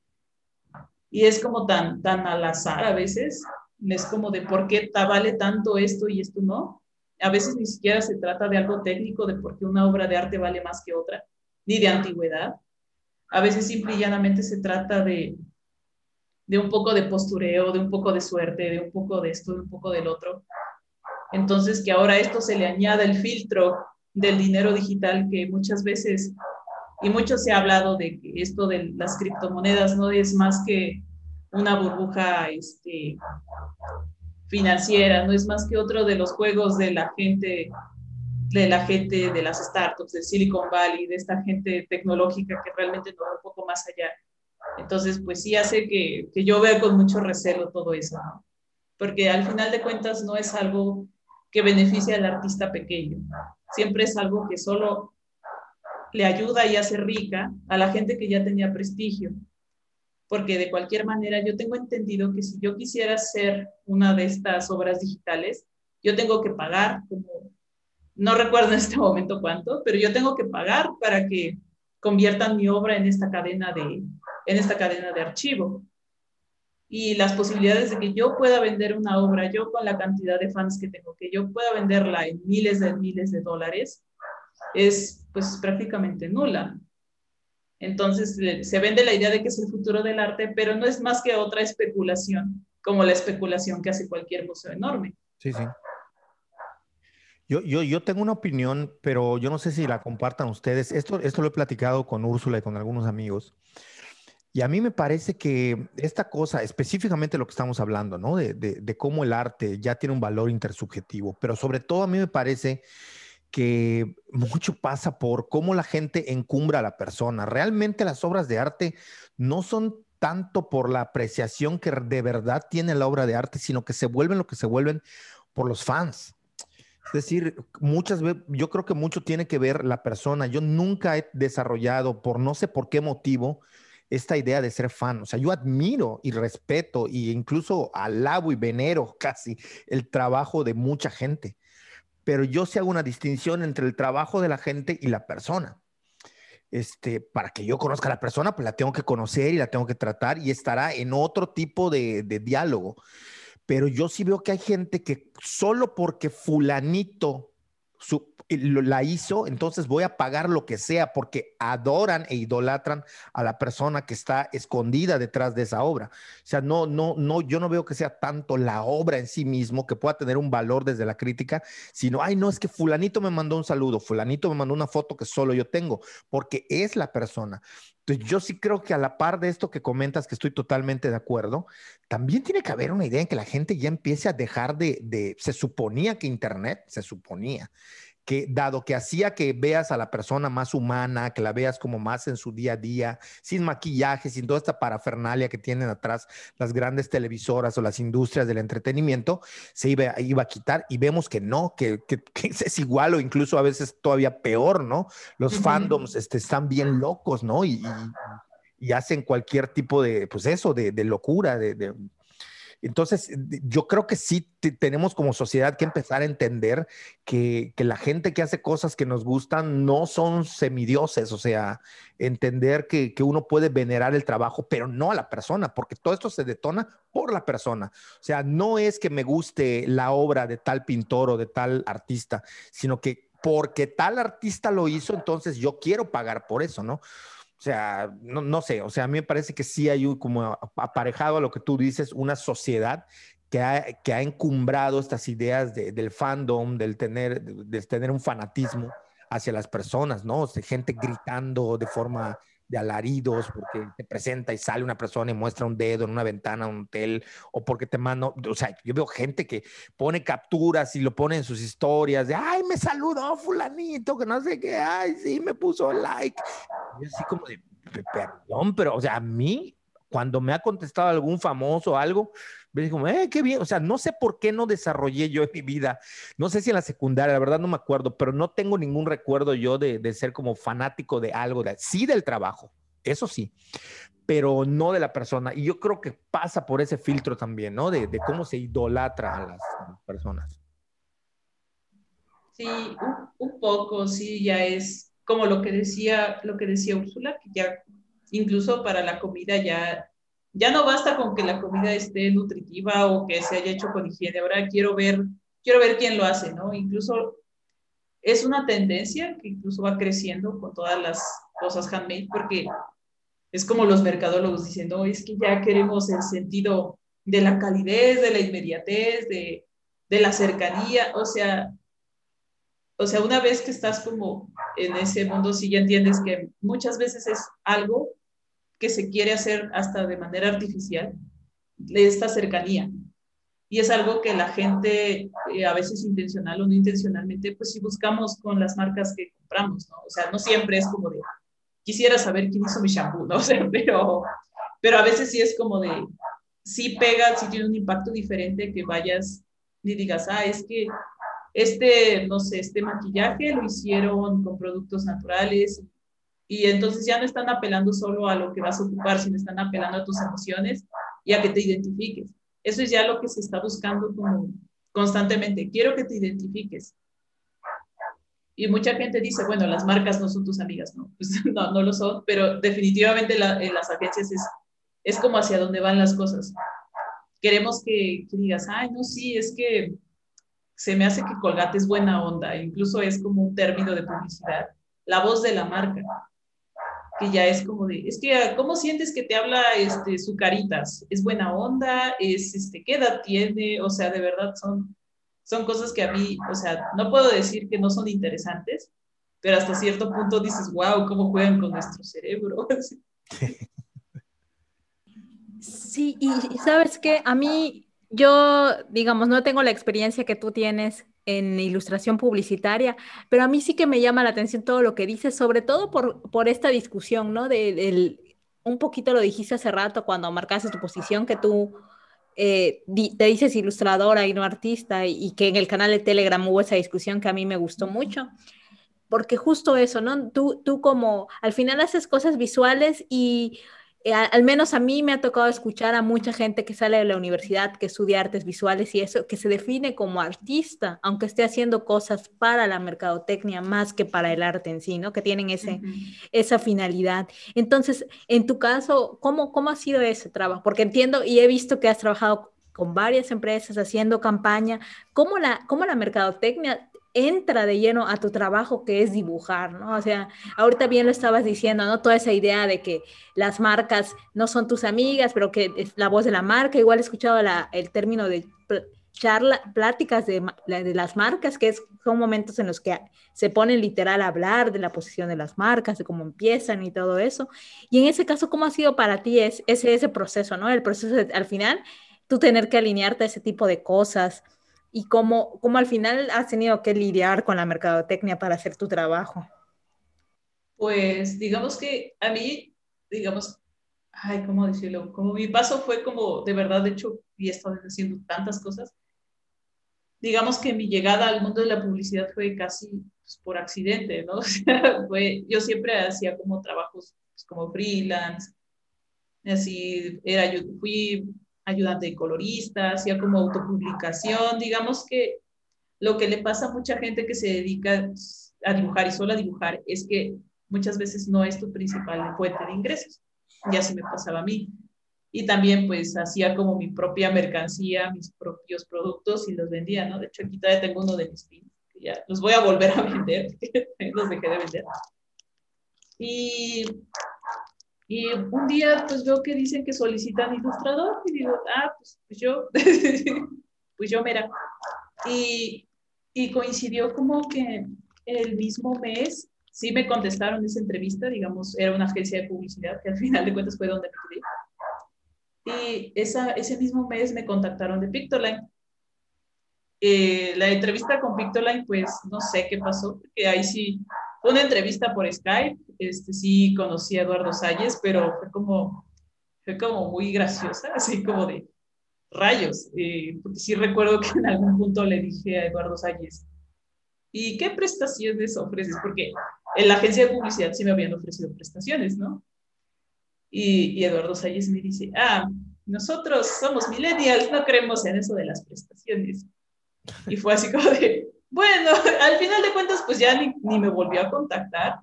y es como tan, tan al azar a veces, es como de por qué vale tanto esto y esto no. A veces ni siquiera se trata de algo técnico, de por qué una obra de arte vale más que otra, ni de antigüedad. A veces simple y llanamente se trata de, de un poco de postureo, de un poco de suerte, de un poco de esto, de un poco del otro. Entonces, que ahora esto se le añada el filtro del dinero digital que muchas veces, y mucho se ha hablado de esto de las criptomonedas no es más que una burbuja este, financiera, no es más que otro de los juegos de la gente, de la gente de las startups, de Silicon Valley, de esta gente tecnológica que realmente no va un poco más allá. Entonces, pues sí hace que, que yo vea con mucho recelo todo eso, porque al final de cuentas no es algo que beneficia al artista pequeño, siempre es algo que solo le ayuda y hace rica a la gente que ya tenía prestigio porque de cualquier manera yo tengo entendido que si yo quisiera hacer una de estas obras digitales, yo tengo que pagar, no recuerdo en este momento cuánto, pero yo tengo que pagar para que conviertan mi obra en esta cadena de, en esta cadena de archivo. Y las posibilidades de que yo pueda vender una obra, yo con la cantidad de fans que tengo, que yo pueda venderla en miles de miles de dólares, es pues prácticamente nula. Entonces se vende la idea de que es el futuro del arte, pero no es más que otra especulación, como la especulación que hace cualquier museo enorme. Sí, sí. Yo, yo, yo tengo una opinión, pero yo no sé si la compartan ustedes. Esto, esto lo he platicado con Úrsula y con algunos amigos. Y a mí me parece que esta cosa, específicamente lo que estamos hablando, ¿no? De, de, de, cómo el arte ya tiene un valor intersubjetivo, pero sobre todo a mí me parece que mucho pasa por cómo la gente encumbra a la persona. Realmente las obras de arte no son tanto por la apreciación que de verdad tiene la obra de arte, sino que se vuelven lo que se vuelven por los fans. Es decir, muchas veces, yo creo que mucho tiene que ver la persona. Yo nunca he desarrollado, por no sé por qué motivo, esta idea de ser fan. O sea, yo admiro y respeto e incluso alabo y venero casi el trabajo de mucha gente pero yo sí hago una distinción entre el trabajo de la gente y la persona. Este, para que yo conozca a la persona, pues la tengo que conocer y la tengo que tratar y estará en otro tipo de, de diálogo. Pero yo sí veo que hay gente que solo porque fulanito su, la hizo, entonces voy a pagar lo que sea porque adoran e idolatran a la persona que está escondida detrás de esa obra. O sea, no, no, no, yo no veo que sea tanto la obra en sí mismo que pueda tener un valor desde la crítica, sino, ay, no, es que fulanito me mandó un saludo, fulanito me mandó una foto que solo yo tengo, porque es la persona. Entonces, yo sí creo que a la par de esto que comentas, que estoy totalmente de acuerdo, también tiene que haber una idea en que la gente ya empiece a dejar de, de se suponía que Internet, se suponía que dado que hacía que veas a la persona más humana, que la veas como más en su día a día, sin maquillaje, sin toda esta parafernalia que tienen atrás las grandes televisoras o las industrias del entretenimiento, se iba, iba a quitar y vemos que no, que, que, es igual o incluso a veces todavía peor, ¿no? Los fandoms este, están bien locos, ¿no? Y, y, y, hacen cualquier tipo de, pues eso, de, de locura, de, de entonces, yo creo que sí tenemos como sociedad que empezar a entender que, la gente que hace cosas que nos gustan no son semidioses, o sea, entender que, que, uno puede venerar el trabajo, pero no a la persona, porque todo esto se detona por la persona. O sea, no es que me guste la obra de tal pintor o de tal artista, sino que porque tal artista lo hizo, entonces yo quiero pagar por eso, ¿no? O sea, no, no, sé, o sea, a mí me parece que sí hay como aparejado a lo que tú dices, una sociedad que ha, que ha encumbrado estas ideas de, del fandom, del tener, tener un fanatismo hacia las personas, ¿no? Gente gritando de forma de alaridos porque te presenta y sale una persona y muestra un dedo en una ventana un hotel o porque te mando, o sea, yo veo gente que pone capturas y lo pone en sus historias de, ay, me saludó fulanito, que no sé qué, ay, sí, me puso like. Y así como de, perdón, pero, o sea, a mí, cuando me ha contestado algún famoso o algo, me digo, eh, qué bien, o sea, no sé por qué no desarrollé yo en mi vida, no sé si en la secundaria, la verdad no me acuerdo, pero no tengo ningún recuerdo yo de, de ser como fanático de algo, de, sí del trabajo, eso sí, pero no de la persona. Y yo creo que pasa por ese filtro también, ¿no? De, cómo se idolatra a las, personas. Sí, un, poco, sí, ya es como lo que decía, lo que decía Úrsula, que ya incluso para la comida ya, ya no basta con que la comida esté nutritiva o que se haya hecho con higiene. Ahora quiero ver, quiero ver quién lo hace, ¿no? Incluso es una tendencia que incluso va creciendo con todas las cosas handmade, porque es como los mercadólogos diciendo, es que ya queremos el sentido de la calidez, de la inmediatez, de, de la cercanía, o sea, o sea, una vez que estás como en ese mundo, sí ya entiendes que muchas veces es algo que se quiere hacer hasta de manera artificial, de esta cercanía. Y es algo que la gente, eh, a veces intencional o no intencionalmente, pues si buscamos con las marcas que compramos, ¿no? O sea, no siempre es como de, quisiera saber quién hizo mi shampoo, ¿no? O sea, pero, pero a veces sí es como de, sí pega, sí tiene un impacto diferente que vayas y digas, ah, es que este, no sé, este maquillaje lo hicieron con productos naturales y entonces ya no están apelando solo a lo que vas a ocupar, sino están apelando a tus emociones y a que te identifiques. Eso es ya lo que se está buscando como constantemente. Quiero que te identifiques. Y mucha gente dice, bueno, las marcas no son tus amigas, ¿no? Pues no, no lo son, pero definitivamente en las agencias es, es como hacia dónde van las cosas. Queremos que, que digas, ay, no, sí, es que se me hace que Colgate es buena onda, incluso es como un término de publicidad, la voz de la marca, que ya es como de, es que, ¿cómo sientes que te habla este, su caritas? ¿Es buena onda? ¿Es, este, qué edad tiene? O sea, de verdad son, son cosas que a mí, o sea, no puedo decir que no son interesantes, pero hasta cierto punto dices, wow, cómo juegan con nuestro cerebro. Sí, y sabes que a mí yo, digamos, no tengo la experiencia que tú tienes en ilustración publicitaria, pero a mí sí que me llama la atención todo lo que dices, sobre todo por, por esta discusión, ¿no? De, un poquito lo dijiste hace rato cuando marcaste tu posición, que tú eh, te dices ilustradora y no artista, y, y, que en el canal de Telegram hubo esa discusión que a mí me gustó mucho, porque justo eso, ¿no? Tú, tú como al final haces cosas visuales y eh, al menos a mí me ha tocado escuchar a mucha gente que sale de la universidad, que estudia artes visuales y eso, que se define como artista, aunque esté haciendo cosas para la mercadotecnia más que para el arte en sí, ¿no? Que tienen ese, esa finalidad. Entonces, en tu caso, ¿cómo, ¿cómo ha sido ese trabajo? Porque entiendo y he visto que has trabajado con varias empresas haciendo campaña. ¿Cómo la, cómo la mercadotecnia entra de lleno a tu trabajo que es dibujar, ¿no? O sea, ahorita bien lo estabas diciendo, ¿no? Toda esa idea de que las marcas no son tus amigas, pero que es la voz de la marca, igual he escuchado el término de charla, pláticas de, las marcas, que es, son momentos en los que se ponen literal a hablar de la posición de las marcas, de cómo empiezan y todo eso. Y en ese caso, ¿cómo ha sido para ti ese, ese proceso, ¿no? El proceso de, al final, tú tener que alinearte a ese tipo de cosas, y cómo, cómo al final has tenido que lidiar con la mercadotecnia para hacer tu trabajo. Pues digamos que a mí, digamos, ay, ¿cómo decirlo? Como mi paso fue como, de verdad, de hecho, y he estado haciendo tantas cosas. Digamos que mi llegada al mundo de la publicidad fue casi pues, por accidente, ¿no? O yo siempre hacía como trabajos pues, como freelance, así, era, yo fui ayudante de colorista, hacía como autopublicación, digamos que lo que le pasa a mucha gente que se dedica a dibujar y solo a dibujar es que muchas veces no es tu principal fuente de ingresos. Ya se me pasaba a mí. Y también pues hacía como mi propia mercancía, mis propios productos y los vendía, ¿no? De hecho aquí todavía tengo uno de mis pins, que ya los voy a volver a vender, los dejé de vender. Y y un día pues veo que dicen que solicitan ilustrador y digo, ah, pues, pues yo, pues yo mira. Y, y coincidió como que el mismo mes, sí me contestaron esa entrevista, digamos, era una agencia de publicidad que al final de cuentas fue donde me quedé. Y esa, ese mismo mes me contactaron de Pictoline. Eh, la entrevista con Pictoline, pues no sé qué pasó, porque ahí sí fue una entrevista por Skype, este, sí conocí a Eduardo Salles, pero fue como, fue como muy graciosa, así como de rayos, eh, porque sí recuerdo que en algún punto le dije a Eduardo Salles, ¿y qué prestaciones ofreces? Porque en la agencia de publicidad sí me habían ofrecido prestaciones, ¿no? Y, Eduardo Salles me dice, ah, nosotros somos millennials, no creemos en eso de las prestaciones. Y fue así como de, bueno, al final de cuentas, pues ya ni, me volvió a contactar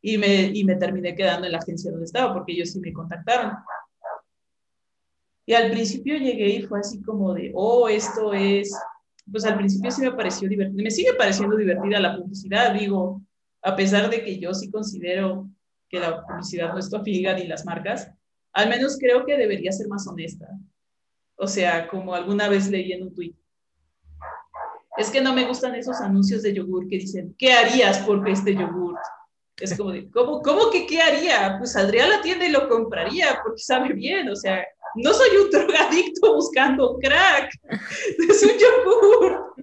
y me, y me terminé quedando en la agencia donde estaba, porque ellos sí me contactaron. Y al principio llegué y fue así como de, oh, esto es, pues al principio sí me pareció divertido, me sigue pareciendo divertida la publicidad, digo, a pesar de que yo sí considero que la publicidad no es tu amiga ni las marcas, al menos creo que debería ser más honesta. O sea, como alguna vez leí en un tweet, es que no me gustan esos anuncios de yogur que dicen, ¿qué harías por este yogur? Es como de, ¿cómo, ¿cómo que qué haría? Pues saldría a la tienda y lo compraría porque sabe bien, o sea, no soy un drogadicto buscando crack, es un yogur.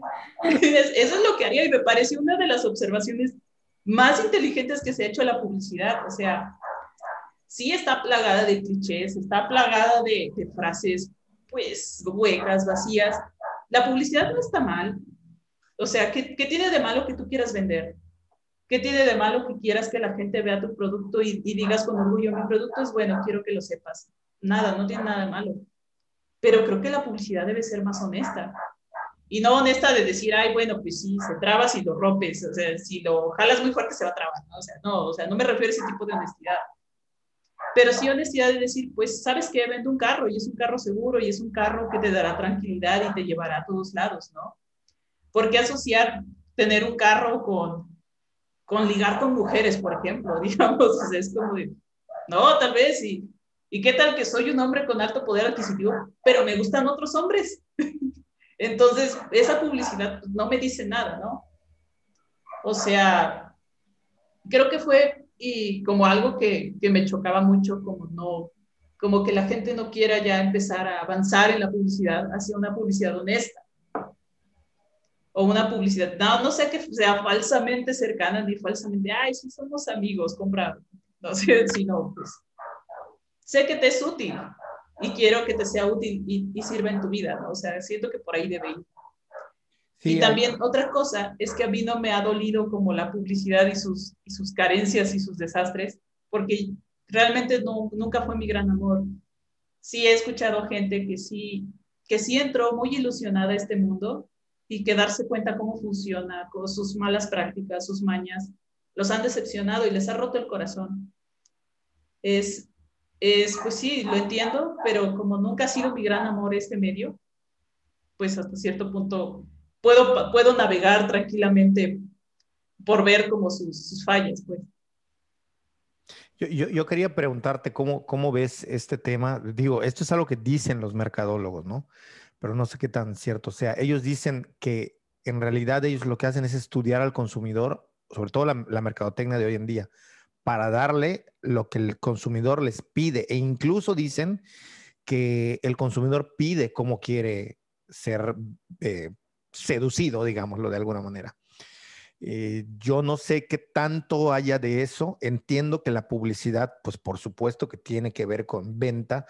Eso es lo que haría y me parece una de las observaciones más inteligentes que se ha hecho a la publicidad, o sea, sí está plagada de clichés, está plagada de, de frases, pues, huecas, vacías. La publicidad no está mal, o sea, ¿qué, ¿qué tiene de malo que tú quieras vender? ¿Qué tiene de malo que quieras que la gente vea tu producto y, digas con orgullo, mi producto es bueno, quiero que lo sepas? Nada, no tiene nada de malo. Pero creo que la publicidad debe ser más honesta. Y no honesta de decir, ay, bueno, pues sí, se traba si lo rompes, o sea, si lo jalas muy fuerte se va a trabar, ¿no? O sea, no, o sea, no me refiero a ese tipo de honestidad. Pero sí honestidad de decir, pues, ¿sabes qué? Vendo un carro y es un carro seguro y es un carro que te dará tranquilidad y te llevará a todos lados, ¿no? ¿Por qué asociar tener un carro con con ligar con mujeres, por ejemplo, digamos, es como de, no, tal vez, y, y qué tal que soy un hombre con alto poder adquisitivo, pero me gustan otros hombres. Entonces, esa publicidad no me dice nada, ¿no? O sea, creo que fue y como algo que, que me chocaba mucho, como no, como que la gente no quiera ya empezar a avanzar en la publicidad hacia una publicidad honesta o una publicidad, no, no sé que sea falsamente cercana ni falsamente, ay, sí somos amigos, compra, no sé, sino pues sé que te es útil y quiero que te sea útil y, sirva en tu vida, ¿no? O sea, siento que por ahí debe ir. y también otra cosa es que a mí no me ha dolido como la publicidad y sus, y sus carencias y sus desastres, porque realmente no, nunca fue mi gran amor. Sí he escuchado gente que sí, que sí entró muy ilusionada a este mundo y que darse cuenta cómo funciona, con sus malas prácticas, sus mañas, los han decepcionado y les ha roto el corazón. Es, es, pues sí, lo entiendo, pero como nunca ha sido mi gran amor este medio, pues hasta cierto punto puedo, puedo navegar tranquilamente por ver como sus, sus fallas, pues. Yo, yo, yo, quería preguntarte cómo, cómo ves este tema. Digo, esto es algo que dicen los mercadólogos, ¿no? Pero no sé qué tan cierto sea. Ellos dicen que en realidad ellos lo que hacen es estudiar al consumidor, sobre todo la, mercadotecnia de hoy en día, para darle lo que el consumidor les pide. E incluso dicen que el consumidor pide cómo quiere ser eh, seducido, digámoslo de alguna manera. Eh, yo no sé qué tanto haya de eso. Entiendo que la publicidad, pues por supuesto que tiene que ver con venta,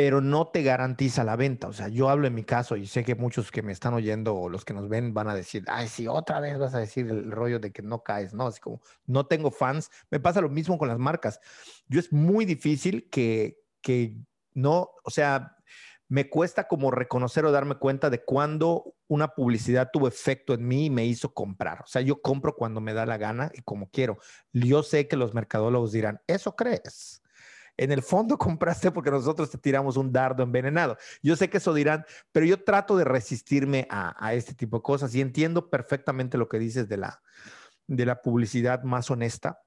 pero no te garantiza la venta. O sea, yo hablo en mi caso y sé que muchos que me están oyendo o los que nos ven van a decir, ay, sí, otra vez vas a decir el rollo de que no caes, ¿no? Así como, no tengo fans. Me pasa lo mismo con las marcas. Yo es muy difícil que, que no, o sea, me cuesta como reconocer o darme cuenta de cuando una publicidad tuvo efecto en mí y me hizo comprar. O sea, yo compro cuando me da la gana y como quiero. Yo sé que los mercadólogos dirán, ¿eso crees? En el fondo compraste porque nosotros te tiramos un dardo envenenado. Yo sé que eso dirán, pero yo trato de resistirme a, este tipo de cosas y entiendo perfectamente lo que dices de la, de la publicidad más honesta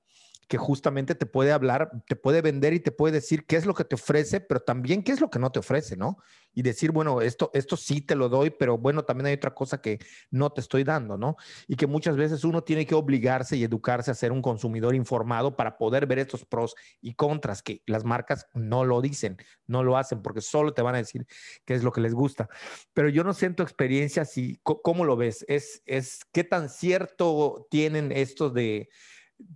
que justamente te puede hablar, te puede vender y te puede decir qué es lo que te ofrece, pero también qué es lo que no te ofrece, ¿no? Y decir, bueno, esto, esto sí te lo doy, pero bueno, también hay otra cosa que no te estoy dando, ¿no? Y que muchas veces uno tiene que obligarse y educarse a ser un consumidor informado para poder ver estos pros y contras, que las marcas no lo dicen, no lo hacen, porque solo te van a decir qué es lo que les gusta. Pero yo no siento experiencia, si, ¿cómo lo ves? ¿Es, es qué tan cierto tienen estos de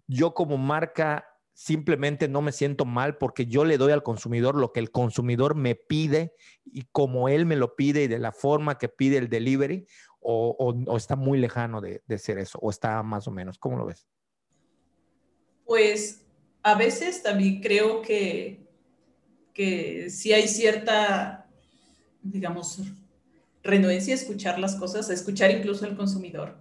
yo como marca simplemente no me siento mal porque yo le doy al consumidor lo que el consumidor me pide y como él me lo pide y de la forma que pide el delivery o, está muy lejano de, ser eso o está más o menos. ¿Cómo lo ves? Pues a veces también creo que, que sí hay cierta, digamos, renuencia a escuchar las cosas, a escuchar incluso al consumidor.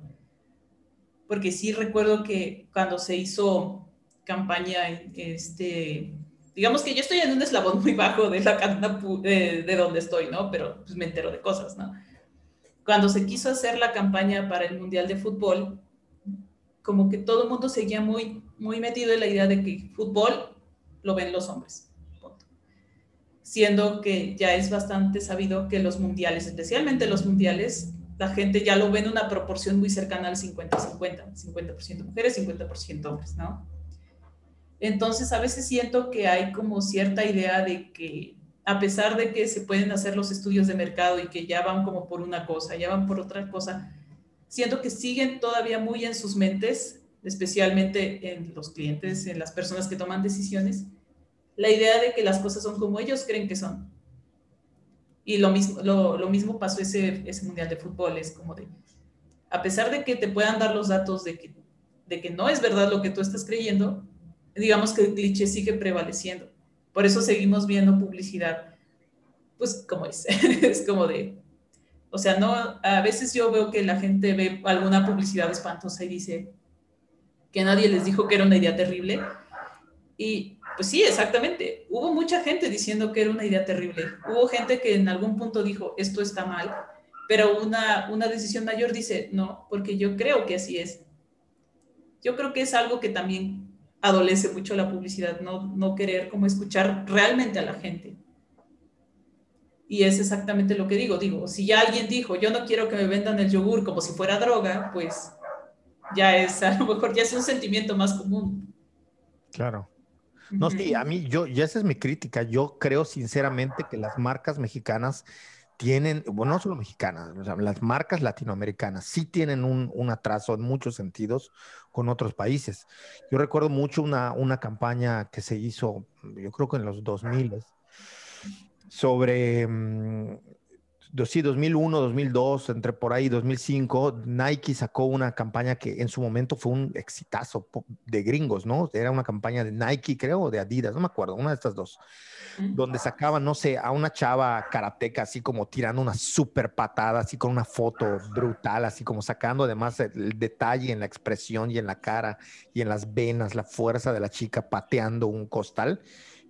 Porque sí recuerdo que cuando se hizo campaña, este, digamos que yo estoy en un eslabón muy bajo de la cadena de, de donde estoy, ¿no? Pero pues me entero de cosas, ¿no? Cuando se quiso hacer la campaña para el Mundial de Fútbol, como que todo el mundo seguía muy, muy metido en la idea de que fútbol lo ven los hombres. Siendo que ya es bastante sabido que los mundiales, especialmente los mundiales, la gente ya lo ve en una proporción muy cercana al 50-50, 50%, mujeres, 50% hombres, ¿no? Entonces, a veces siento que hay como cierta idea de que a pesar de que se pueden hacer los estudios de mercado y que ya van como por una cosa, ya van por otra cosa, siento que siguen todavía muy en sus mentes, especialmente en los clientes, en las personas que toman decisiones, la idea de que las cosas son como ellos creen que son. Y lo mismo, lo, mismo pasó ese, ese Mundial de Fútbol, es como de, a pesar de que te puedan dar los datos de que, de que no es verdad lo que tú estás creyendo, digamos que el cliché sigue prevaleciendo. Por eso seguimos viendo publicidad, pues como es, es como de, o sea, no, a veces yo veo que la gente ve alguna publicidad espantosa y dice que nadie les dijo que era una idea terrible. Y pues sí, exactamente. Hubo mucha gente diciendo que era una idea terrible. Hubo gente que en algún punto dijo, esto está mal. Pero una, una decisión mayor dice, no, porque yo creo que así es. Yo creo que es algo que también adolece mucho la publicidad, no, no querer como escuchar realmente a la gente. Y es exactamente lo que digo. Digo, si ya alguien dijo, yo no quiero que me vendan el yogur como si fuera droga, pues ya es, a lo mejor ya es un sentimiento más común. Claro. No, sí, a mí, yo, ya esa es mi crítica. Yo creo sinceramente que las marcas mexicanas tienen, bueno, no solo mexicanas, las marcas latinoamericanas sí tienen un, un, atraso en muchos sentidos con otros países. Yo recuerdo mucho una, una campaña que se hizo, yo creo que en los 2000, sobre, mm, sí, 2001, 2002, entre por ahí 2005, Nike sacó una campaña que en su momento fue un exitazo de gringos, ¿no? Era una campaña de Nike, creo, o de Adidas, no me acuerdo, una de estas dos, donde sacaban, no sé, a una chava karateca así como tirando una super patada, así con una foto brutal, así como sacando además el detalle en la expresión y en la cara y en las venas, la fuerza de la chica pateando un costal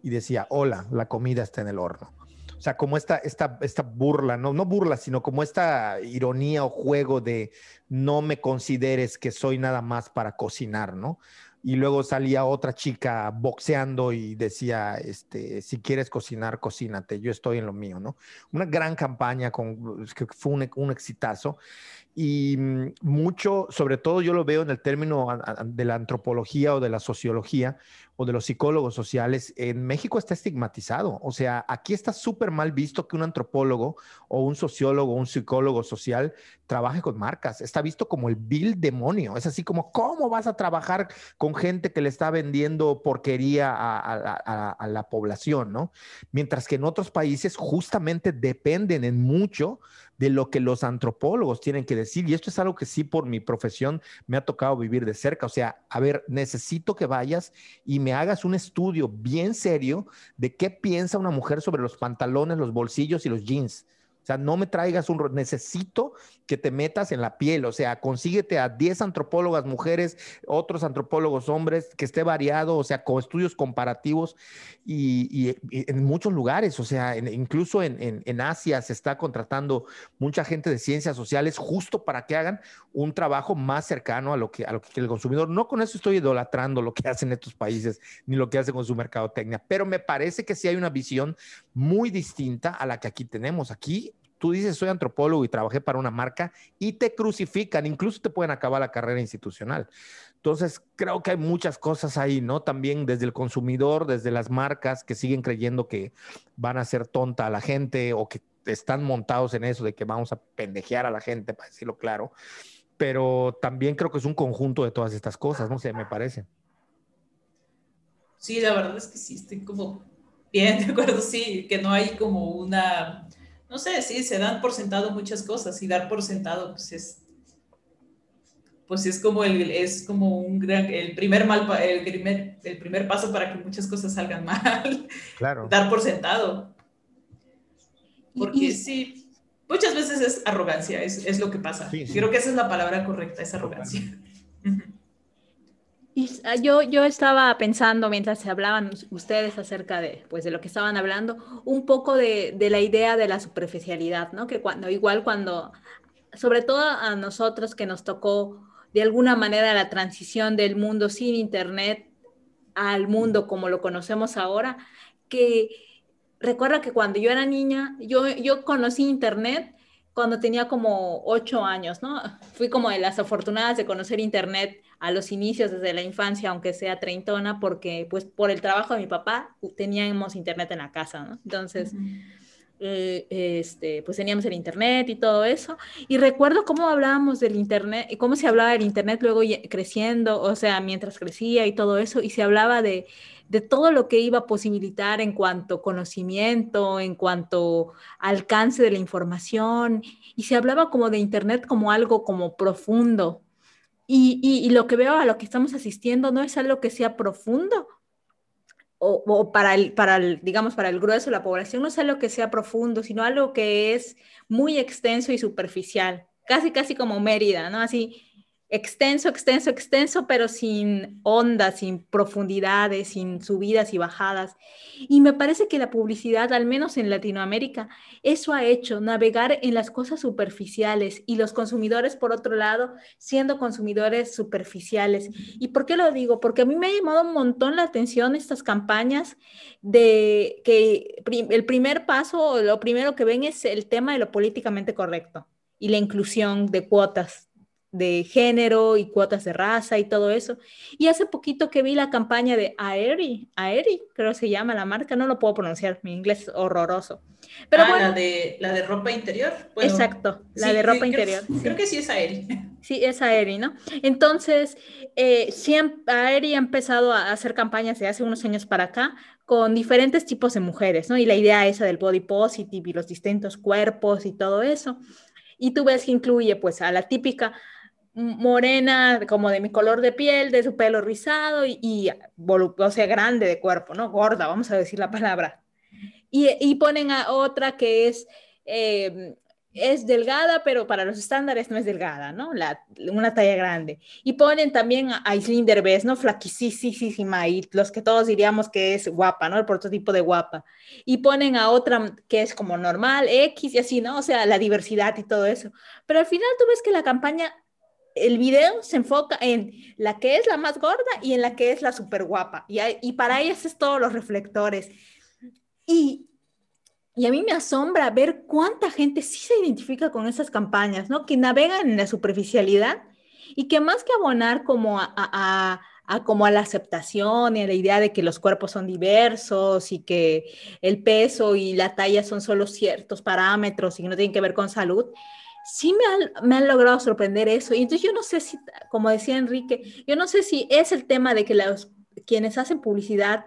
y decía, hola, la comida está en el horno. O sea, como esta, esta, esta burla, no, no burla, sino como esta ironía o juego de no me consideres que soy nada más para cocinar, ¿no? y luego salía otra chica boxeando y decía, este, si quieres cocinar, cocínate, yo estoy en lo mío, ¿no? Una gran campaña con, que fue un, un exitazo y mm, mucho, sobre todo yo lo veo en el término de la antropología o de la sociología o de los psicólogos sociales, en México está estigmatizado. O sea, aquí está súper mal visto que un antropólogo o un sociólogo o un psicólogo social trabaje con marcas. Está visto como el vil demonio. Es así como, ¿cómo vas a trabajar con gente que le está vendiendo porquería a, a la población, no? Mientras que en otros países justamente dependen en mucho de lo que los antropólogos tienen que decir. Y esto es algo que sí por mi profesión me ha tocado vivir de cerca. O sea, a ver, necesito que vayas y me hagas un estudio bien serio de qué piensa una mujer sobre los pantalones, los bolsillos y los jeans. O sea, no me traigas un... Necesito que te metas en la piel, o sea, consíguete a 10 antropólogas mujeres, otros antropólogos hombres, que esté variado, o sea, con estudios comparativos y, en muchos lugares, o sea, incluso en, en, Asia se está contratando mucha gente de ciencias sociales justo para que hagan un trabajo más cercano a lo que, a lo que el consumidor. No con eso estoy idolatrando lo que hacen estos países ni lo que hacen con su mercadotecnia, pero me parece que sí hay una visión muy distinta a la que aquí tenemos. Aquí tú dices soy antropólogo y trabajé para una marca y te crucifican, incluso te pueden acabar la carrera institucional. Entonces, creo que hay muchas cosas ahí, ¿no? También desde el consumidor, desde las marcas que siguen creyendo que van a hacer tonta a la gente o que están montados en eso de que vamos a pendejear a la gente, para decirlo claro. Pero también creo que es un conjunto de todas estas cosas, no sé, me parece. Sí, la verdad es que sí, estoy como bien de acuerdo, sí, que no hay como una no sé, sí, se dan por sentado muchas cosas y dar por sentado pues es, pues es como el, es como un gran, el primer mal, el primer, el primer paso para que muchas cosas salgan mal. Claro. Dar por sentado. Porque sí, muchas veces es arrogancia, es, es lo que pasa. Creo que esa es la palabra correcta, es arrogancia. Y ah, yo, yo estaba pensando mientras se hablaban ustedes acerca de, pues, de lo que estaban hablando, un poco de, de, la idea de la superficialidad, ¿no? Que cuando, igual cuando, sobre todo a nosotros que nos tocó de alguna manera la transición del mundo sin Internet al mundo como lo conocemos ahora, que recuerda que cuando yo era niña, yo, yo conocí Internet cuando tenía como ocho años, ¿no? Fui como de las afortunadas de conocer Internet a los inicios desde la infancia, aunque sea treintona, porque pues por el trabajo de mi papá teníamos Internet en la casa, ¿no? Entonces... Eh, este, pues teníamos el Internet y todo eso. Y recuerdo cómo hablábamos del Internet, cómo se hablaba del Internet luego creciendo, o sea, mientras crecía y todo eso, y se hablaba de, de todo lo que iba a posibilitar en cuanto conocimiento, en cuanto alcance de la información, y se hablaba como de Internet como algo como profundo. Y, y, lo que veo a lo que estamos asistiendo no es algo que sea profundo, o, para, el, para el, digamos, para el grueso de la población, no es algo que sea profundo, sino algo que es muy extenso y superficial, casi, casi como Mérida, ¿no? Así, extenso, extenso, extenso, pero sin ondas, sin profundidades, sin subidas y bajadas. Y me parece que la publicidad, al menos en Latinoamérica, eso ha hecho, navegar en las cosas superficiales y los consumidores, por otro lado, siendo consumidores superficiales. ¿Y por qué lo digo? Porque a mí me ha llamado un montón la atención estas campañas de que el primer paso, lo primero que ven es el tema de lo políticamente correcto y la inclusión de cuotas de género y cuotas de raza y todo eso. Y hace poquito que vi la campaña de Aeri, Aeri, creo que se llama la marca, no lo puedo pronunciar, mi inglés es horroroso. Pero ah, la, de, la de ropa interior. exacto, la de ropa interior. Creo, que sí es Aeri. Sí, es Aeri, ¿no? Entonces, eh, Aeri ha empezado a hacer campañas de hace unos años para acá con diferentes tipos de mujeres, ¿no? Y la idea esa del body positive y los distintos cuerpos y todo eso. Y tú ves que incluye pues a la típica morena, como de mi color de piel, de su pelo rizado y, sea, grande de cuerpo, ¿no? Gorda, vamos a decir la palabra. Y, ponen a otra que es, eh, es delgada, pero para los estándares no es delgada, ¿no? La, una talla grande. Y ponen también a Aislinn Derbez, ¿no? Flaquisísima y los que todos diríamos que es guapa, ¿no? El prototipo de guapa. Y ponen a otra que es como normal, X y así, ¿no? O sea, la diversidad y todo eso. Pero al final tú ves que la campaña el video se enfoca en la que es la más gorda y en la que es la súper guapa. Y, para ellas es todos los reflectores. Y, y, a mí me asombra ver cuánta gente sí se identifica con esas campañas, ¿no? Que navegan en la superficialidad y que más que abonar como a, a como a la aceptación y a la idea de que los cuerpos son diversos y que el peso y la talla son solo ciertos parámetros y que no tienen que ver con salud, sí me han, me han, logrado sorprender eso. Y entonces yo no sé si, como decía Enrique, yo no sé si es el tema de que los, quienes hacen publicidad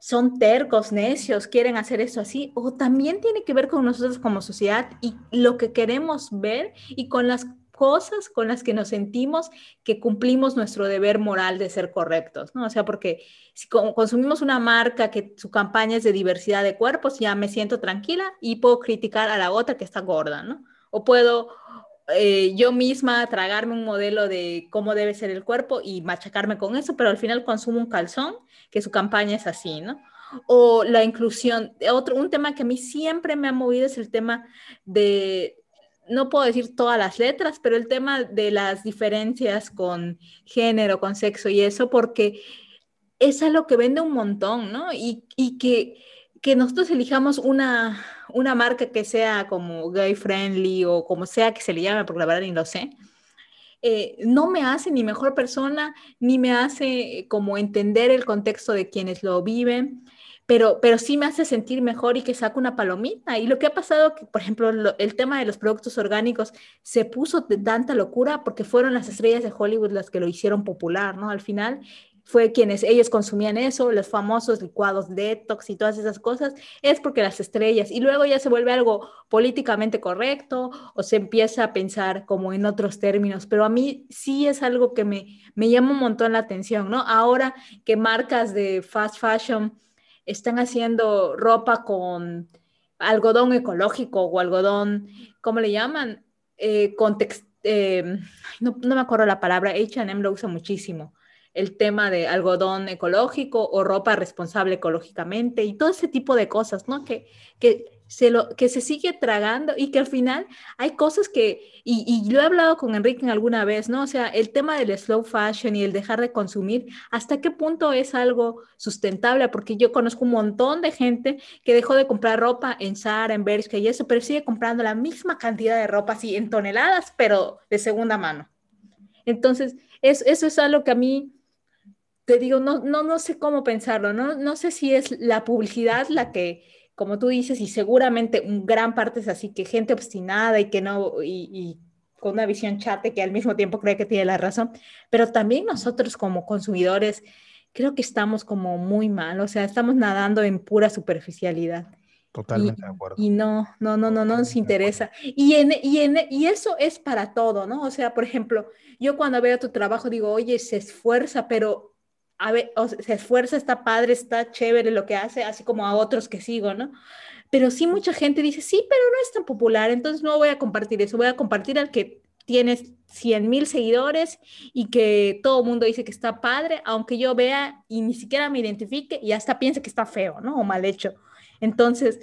son tercos, necios, quieren hacer eso así, o también tiene que ver con nosotros como sociedad y lo que queremos ver y con las cosas con las que nos sentimos que cumplimos nuestro deber moral de ser correctos, ¿no? O sea, porque si consumimos una marca que su campaña es de diversidad de cuerpos, ya me siento tranquila y puedo criticar a la otra que está gorda, ¿no? O puedo eh, yo misma tragarme un modelo de cómo debe ser el cuerpo y machacarme con eso, pero al final consumo un calzón, que su campaña es así, ¿no? O la inclusión. Otro, un tema que a mí siempre me ha movido es el tema de, no puedo decir todas las letras, pero el tema de las diferencias con género, con sexo y eso, porque es algo que vende un montón, ¿no? Y, y que que nosotros elijamos una, una marca que sea como gay friendly o como sea que se le llame, porque la verdad ni lo sé, eh, no me hace ni mejor persona, ni me hace como entender el contexto de quienes lo viven, pero, pero sí me hace sentir mejor y que saco una palomita. Y lo que ha pasado, que, por ejemplo, el tema de los productos orgánicos se puso de tanta locura porque fueron las estrellas de Hollywood las que lo hicieron popular, ¿no? Al final, fue quienes ellos consumían eso, los famosos licuados detox y todas esas cosas, es porque las estrellas. Y luego ya se vuelve algo políticamente correcto o se empieza a pensar como en otros términos. Pero a mí sí es algo que me, me llama un montón la atención, ¿no? Ahora que marcas de fast fashion están haciendo ropa con algodón ecológico o algodón, ¿cómo le llaman? Eh, eh, no, no, me acuerdo la palabra, HM lo usa muchísimo el tema de algodón ecológico o ropa responsable ecológicamente y todo ese tipo de cosas, ¿no? Que, que, se, lo, que se sigue tragando y que al final hay cosas que, y, y lo he hablado con Enrique alguna vez, ¿no? O sea, el tema del slow fashion y el dejar de consumir, ¿hasta qué punto es algo sustentable? Porque yo conozco un montón de gente que dejó de comprar ropa en Zara, en Bershka y eso, pero sigue comprando la misma cantidad de ropa, así en toneladas, pero de segunda mano. Entonces, eso es algo que a mí te digo, no, no, no sé cómo pensarlo, ¿no? no sé si es la publicidad la que, como tú dices, y seguramente un gran parte es así, que gente obstinada y que no, y, con una visión chate que al mismo tiempo cree que tiene la razón, pero también nosotros como consumidores creo que estamos como muy mal, o sea, estamos nadando en pura superficialidad. Totalmente de acuerdo. Y no, no, no, no, no nos interesa. Y, en, y, en, y eso es para todo, ¿no? O sea, por ejemplo, yo cuando veo tu trabajo digo, oye, se esfuerza, pero se esfuerza, está padre, está chévere lo que hace, así como a otros que sigo, ¿no? Pero sí mucha gente dice, sí, pero no es tan popular, entonces no voy a compartir eso, voy a compartir al que tiene 100 mil seguidores y que todo el mundo dice que está padre, aunque yo vea y ni siquiera me identifique y hasta piense que está feo, ¿no? O mal hecho. Entonces,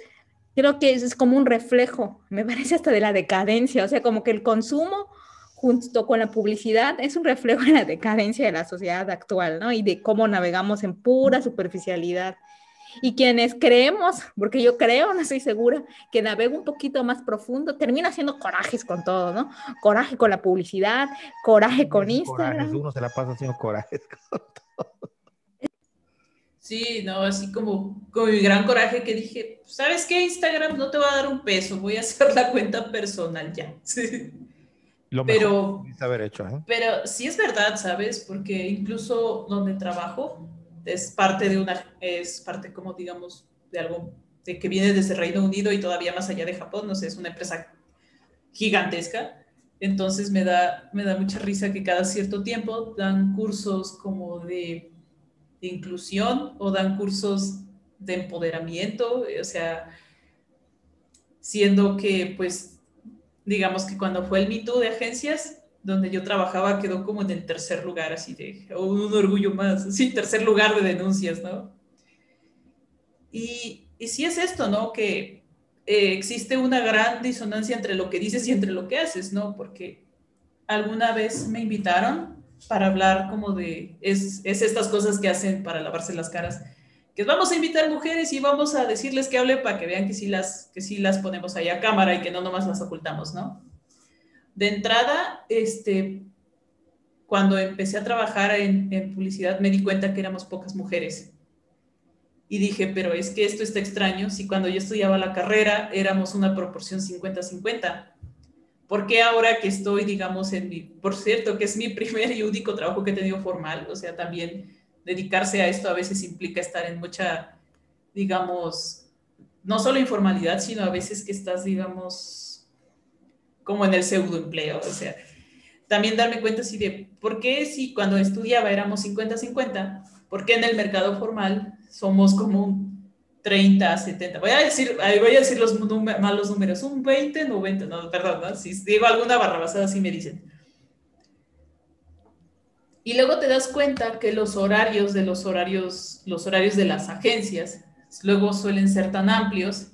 creo que eso es como un reflejo, me parece hasta de la decadencia, o sea, como que el consumo junto con la publicidad, es un reflejo de la decadencia de la sociedad actual, ¿no? Y de cómo navegamos en pura superficialidad. Y quienes creemos, porque yo creo, no estoy segura, que navego un poquito más profundo, termina haciendo corajes con todo, ¿no? Coraje con la publicidad, coraje con Instagram. uno se la pasa haciendo corajes con todo. Sí, no, así como con mi gran coraje que dije, ¿sabes qué? Instagram no te va a dar un peso, voy a hacer la cuenta personal ya. Sí. Lo pero, haber hecho, ¿eh? pero sí es verdad, ¿sabes? Porque incluso donde trabajo es parte de una, es parte como digamos de algo de que viene desde Reino Unido y todavía más allá de Japón, no sé, es una empresa gigantesca. Entonces me da, me da mucha risa que cada cierto tiempo dan cursos como de, de inclusión o dan cursos de empoderamiento, o sea, siendo que pues digamos que cuando fue el Me de agencias, donde yo trabajaba, quedó como en el tercer lugar, así de, oh, un orgullo más, sí, tercer lugar de denuncias, ¿no? Y, y sí es esto, ¿no? Que eh, existe una gran disonancia entre lo que dices y entre lo que haces, ¿no? Porque alguna vez me invitaron para hablar como de, es, es estas cosas que hacen para lavarse las caras que vamos a invitar mujeres y vamos a decirles que hablen para que vean que sí las, que sí las ponemos ahí a cámara y que no nomás las ocultamos, ¿no? De entrada, este, cuando empecé a trabajar en, en publicidad me di cuenta que éramos pocas mujeres. Y dije, pero es que esto está extraño si cuando yo estudiaba la carrera éramos una proporción 50-50. ¿Por qué ahora que estoy, digamos, en mi, por cierto, que es mi primer y único trabajo que he tenido formal, o sea, también dedicarse a esto a veces implica estar en mucha, digamos, no solo informalidad, sino a veces que estás, digamos, como en el pseudoempleo. O sea, también darme cuenta así de por qué si cuando estudiaba éramos 50-50, por qué en el mercado formal somos como un 30, 70. Voy a decir, voy a decir los malos números, un 20, 90, no, perdón, ¿no? si digo alguna barra basada, así me dicen. Y luego te das cuenta que los horarios de los horarios, los horarios de las agencias, luego suelen ser tan amplios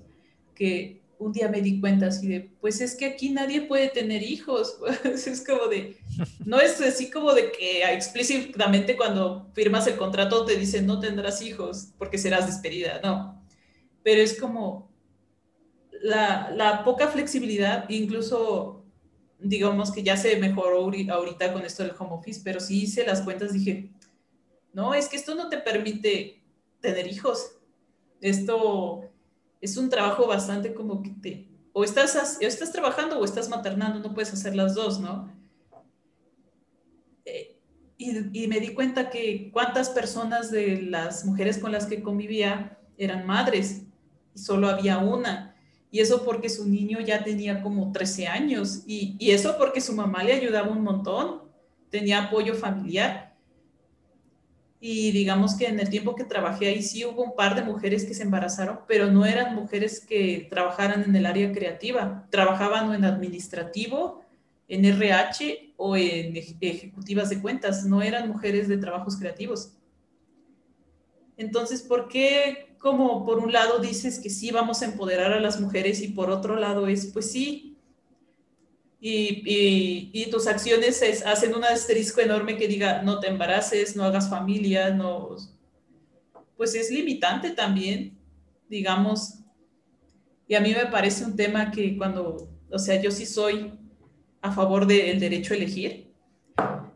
que un día me di cuenta así de, pues es que aquí nadie puede tener hijos. es como de, no es así como de que explícitamente cuando firmas el contrato te dicen no tendrás hijos porque serás despedida, no. Pero es como la, la poca flexibilidad, incluso digamos que ya se mejoró ahorita con esto del home office, pero sí hice las cuentas, dije, no, es que esto no te permite tener hijos. Esto es un trabajo bastante como que te, o estás, o estás trabajando o estás maternando, no puedes hacer las dos, ¿no? Eh, y, me di cuenta que cuántas personas de las mujeres con las que convivía eran madres y solo había una. Y eso porque su niño ya tenía como 13 años y, y eso porque su mamá le ayudaba un montón, tenía apoyo familiar. Y digamos que en el tiempo que trabajé ahí sí hubo un par de mujeres que se embarazaron, pero no eran mujeres que trabajaran en el área creativa, trabajaban en administrativo, en RH o en ejecutivas de cuentas, no eran mujeres de trabajos creativos. Entonces, ¿por qué como por un lado dices que sí vamos a empoderar a las mujeres y por otro lado es, pues sí, y, tus acciones hacen un asterisco enorme que diga, no te embaraces, no hagas familia, no, pues es limitante también, digamos. Y a mí me parece un tema que cuando, o sea, yo sí soy a favor del derecho a elegir,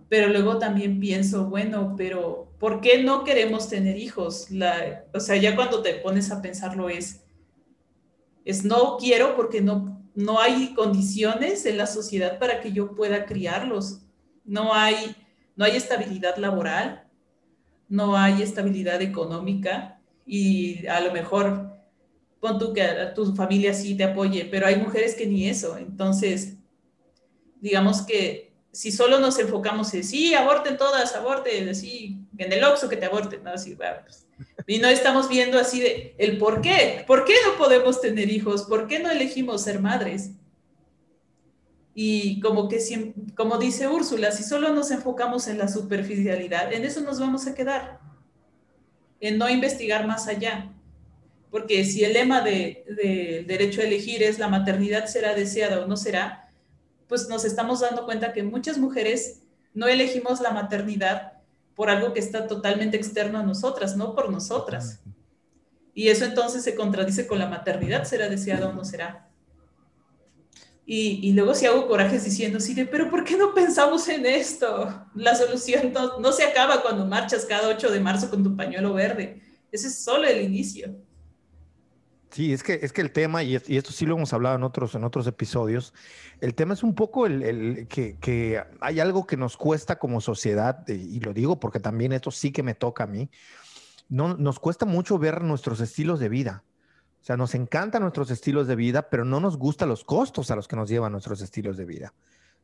pero luego también pienso, bueno, pero ¿por qué no queremos tener hijos? La, o sea, ya cuando te pones a pensarlo es, es no quiero porque no, no hay condiciones en la sociedad para que yo pueda criarlos. No hay, no hay estabilidad laboral, no hay estabilidad económica y a lo mejor pon tú que tu familia sí te apoye, pero hay mujeres que ni eso. Entonces, digamos que si solo nos enfocamos en sí, aborten todas, aborten, así, en el oxo que te aborten, ¿no? Así, pues, y no estamos viendo así de el por qué, por qué no podemos tener hijos, por qué no elegimos ser madres. Y como que, como dice Úrsula, si solo nos enfocamos en la superficialidad, en eso nos vamos a quedar, en no investigar más allá. Porque si el lema del de derecho a elegir es la maternidad será deseada o no será, pues nos estamos dando cuenta que muchas mujeres no elegimos la maternidad por algo que está totalmente externo a nosotras, no por nosotras. Y eso entonces se contradice con la maternidad, será deseada o no será. Y, luego si hago corajes diciendo, sí, pero ¿por qué no pensamos en esto? La solución no, no se acaba cuando marchas cada 8 de marzo con tu pañuelo verde. Ese es solo el inicio. Sí, es que, es que el tema, y, esto sí lo hemos hablado en otros, en otros episodios, el tema es un poco el, que, hay algo que nos cuesta como sociedad, y lo digo porque también esto sí que me toca a mí, no, nos cuesta mucho ver nuestros estilos de vida. O sea, nos encantan nuestros estilos de vida, pero no nos gustan los costos a los que nos llevan nuestros estilos de vida.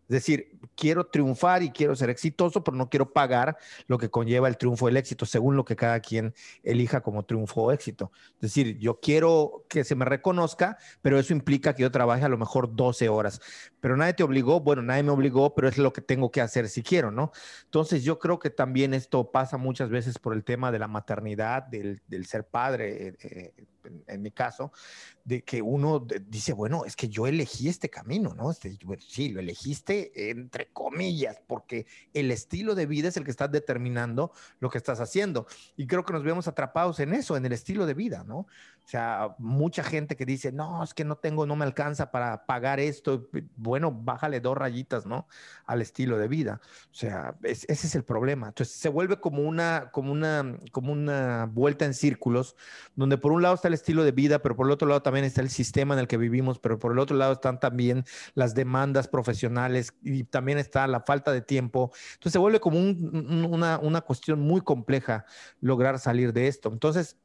Es decir, quiero triunfar y quiero ser exitoso, pero no quiero pagar lo que conlleva el triunfo o el éxito, según lo que cada quien elija como triunfo o éxito. Es decir, yo quiero que se me reconozca, pero eso implica que yo trabaje a lo mejor 12 horas. Pero nadie te obligó, bueno, nadie me obligó, pero es lo que tengo que hacer si quiero, ¿no? Entonces yo creo que también esto pasa muchas veces por el tema de la maternidad, del, ser padre. Eh, eh, en, mi caso, de que uno dice, bueno, es que yo elegí este camino, ¿no? Este, sí, lo elegiste entre comillas, porque el estilo de vida es el que está determinando lo que estás haciendo. Y creo que nos vemos atrapados en eso, en el estilo de vida, ¿no? O sea, mucha gente que dice, no, es que no tengo, no me alcanza para pagar esto. Bueno, bájale dos rayitas, ¿no? Al estilo de vida. O sea, ese es el problema. Entonces se vuelve como una, como una, como una vuelta en círculos, donde por un lado está el estilo de vida, pero por el otro lado también está el sistema en el que vivimos, pero por el otro lado están también las demandas profesionales y también está la falta de tiempo. Entonces se vuelve como una, una cuestión muy compleja lograr salir de esto. Entonces,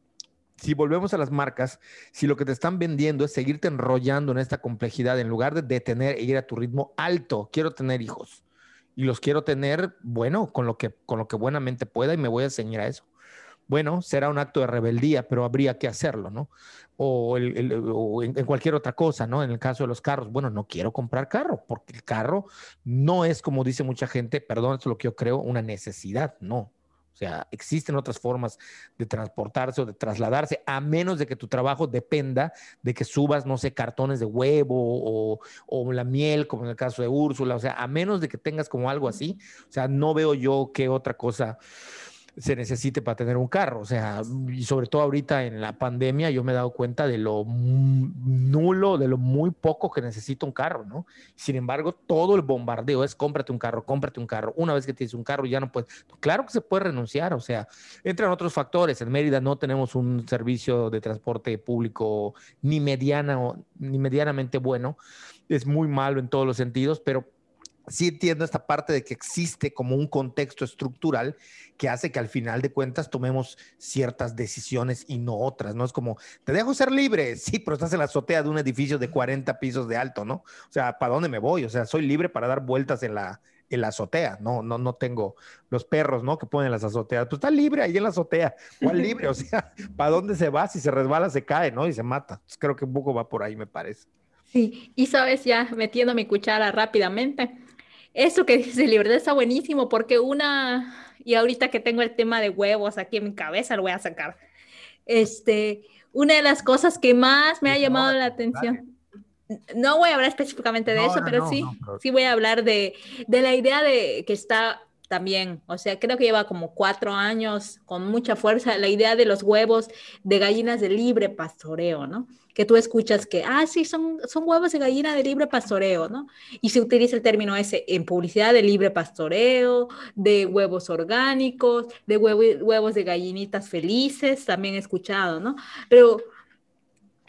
si volvemos a las marcas, si lo que te están vendiendo es seguirte enrollando en esta complejidad, en lugar de detener e ir a tu ritmo alto, quiero tener hijos y los quiero tener, bueno, con lo que, con lo que buenamente pueda y me voy a enseñar a eso. Bueno, será un acto de rebeldía, pero habría que hacerlo, ¿no? O, en, en, cualquier otra cosa, ¿no? En el caso de los carros, bueno, no quiero comprar carro, porque el carro no es, como dice mucha gente, perdón, esto es lo que yo creo, una necesidad, no o sea, existen otras formas de transportarse o de trasladarse, a menos de que tu trabajo dependa de que subas, no sé, cartones de huevo o, o, la miel, como en el caso de Úrsula. O sea, a menos de que tengas como algo así. O sea, no veo yo qué otra cosa se necesite para tener un carro. O sea, y sobre todo ahorita en la pandemia, yo me he dado cuenta de lo nulo, de lo muy poco que necesita un carro, ¿no? Sin embargo, todo el bombardeo es cómprate un carro, cómprate un carro. Una vez que tienes un carro, ya no puedes. Claro que se puede renunciar, o sea, entran otros factores. En Mérida no tenemos un servicio de transporte público ni mediana ni medianamente bueno. Es muy malo en todos los sentidos, pero sí entiendo esta parte de que existe como un contexto estructural que hace que al final de cuentas tomemos ciertas decisiones y no otras, ¿no? Es como, te dejo ser libre, sí, pero estás en la azotea de un edificio de 40 pisos de alto, ¿no? O sea, ¿para dónde me voy? O sea, soy libre para dar vueltas en la, en la azotea, no, no, no tengo los perros, ¿no? Que ponen las azoteas, pues está libre ahí en la azotea, ¿cuál libre? O sea, ¿para dónde se va? Si se resbala, se cae, ¿no? Y se mata. creo que un poco va por ahí, me parece. Sí, y sabes, ya metiendo mi cuchara rápidamente, eso que dice libertad está buenísimo porque una, y ahorita que tengo el tema de huevos aquí en mi cabeza, lo voy a sacar. Este, una de las cosas que más me ha llamado la atención. No voy a hablar específicamente de eso, pero sí, sí voy a hablar de, de la idea de que está también, o sea, creo que lleva como cuatro años con mucha fuerza la idea de los huevos de gallinas de libre pastoreo, ¿no? Que tú escuchas que, ah, sí, son, son huevos de gallina de libre pastoreo, ¿no? Y se utiliza el término ese en publicidad de libre pastoreo, de huevos orgánicos, de huevos de gallinitas felices, también escuchado, ¿no? Pero,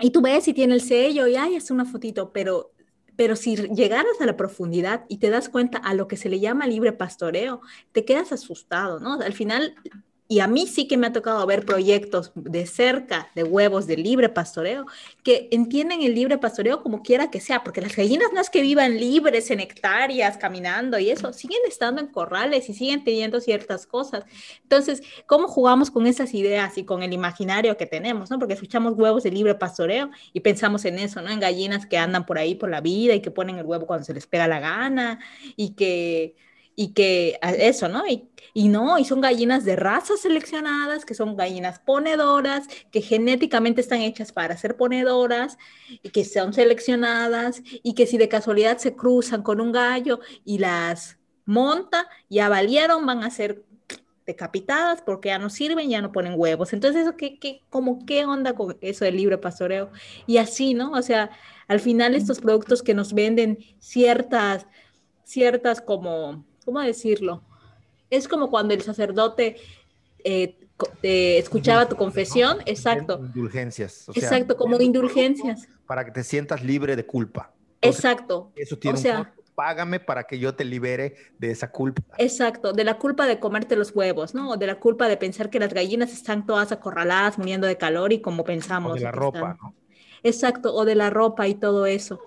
y tú ves si tiene el sello y, ay, es una fotito, pero pero si llegaras a la profundidad y te das cuenta a lo que se le llama libre pastoreo, te quedas asustado, ¿no? Al final y a mí sí que me ha tocado ver proyectos de cerca de huevos de libre pastoreo que entienden el libre pastoreo como quiera que sea, porque las gallinas no es que vivan libres en hectáreas caminando y eso, siguen estando en corrales y siguen teniendo ciertas cosas. Entonces, ¿cómo jugamos con esas ideas y con el imaginario que tenemos? ¿no? Porque escuchamos huevos de libre pastoreo y pensamos en eso, ¿no? En gallinas que andan por ahí por la vida y que ponen el huevo cuando se les pega la gana y que y que eso, ¿no? Y, y, no, y son gallinas de razas seleccionadas, que son gallinas ponedoras, que genéticamente están hechas para ser ponedoras, y que son seleccionadas, y que si de casualidad se cruzan con un gallo y las monta, ya valieron, van a ser decapitadas porque ya no sirven, ya no ponen huevos. Entonces, eso, ¿qué, qué, como, ¿qué onda con eso del libre pastoreo? Y así, ¿no? O sea, al final estos productos que nos venden ciertas, ciertas como ¿cómo decirlo? Es como cuando el sacerdote eh, escuchaba tu confesión, exacto. Indulgencias. exacto, como indulgencias. Para que te sientas libre de culpa. exacto. Eso tiene o sea, págame para que yo te libere de esa culpa. Exacto, de la culpa de comerte los huevos, ¿no? O de la culpa de pensar que las gallinas están todas acorraladas, muriendo de calor y como pensamos. O de la ropa, ¿no? Exacto, o de la ropa y todo eso.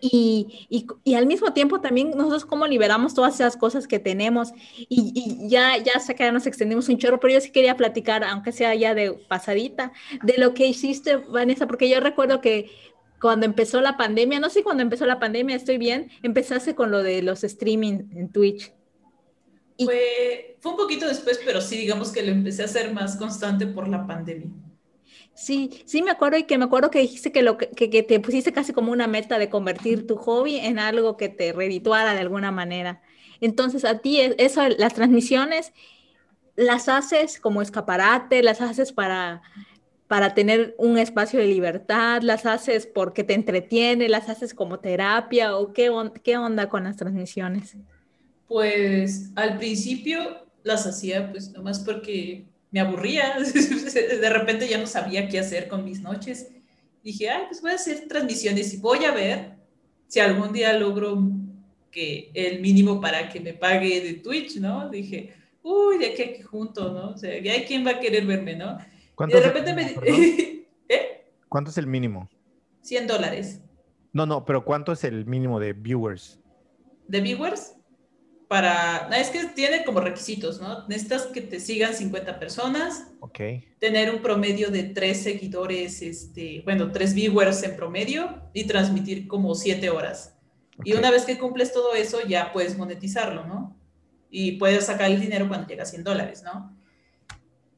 Y, y, al mismo tiempo también nosotros cómo liberamos todas esas cosas que tenemos y, ya, ya sé que nos extendimos un chorro, pero yo sí quería platicar, aunque sea ya de pasadita, de lo que hiciste, Vanessa, porque yo recuerdo que cuando empezó la pandemia, no sé cuando empezó la pandemia, estoy bien, empezaste con lo de los streaming en Twitch. Fue, fue un poquito después, pero sí, digamos que lo empecé a hacer más constante por la pandemia. Sí, sí me acuerdo y que me acuerdo que dijiste que, lo, que, que, te pusiste casi como una meta de convertir tu hobby en algo que te redituara de alguna manera. Entonces, a ti eso, las transmisiones, las haces como escaparate, las haces para, para tener un espacio de libertad, las haces porque te entretiene, las haces como terapia o qué, qué onda con las transmisiones. Pues al principio las hacía pues nomás porque me aburría, de repente ya no sabía qué hacer con mis noches. Dije, ay, pues voy a hacer transmisiones y voy a ver si algún día logro que el mínimo para que me pague de Twitch, ¿no? Dije, uy, de aquí junto, ¿no? O sea, ya hay quien va a querer verme, ¿no? Y de repente me... ¿Eh? ¿Cuánto es el mínimo? 100 dólares. No, no, pero ¿cuánto es el mínimo de viewers? ¿De viewers? Para, es que tiene como requisitos, ¿no? Necesitas que te sigan 50 personas. Ok. Tener un promedio de tres seguidores, este, bueno, tres viewers en promedio y transmitir como siete horas. Y una vez que cumples todo eso, ya puedes monetizarlo, ¿no? Y puedes sacar el dinero cuando llega a 100 dólares, ¿no?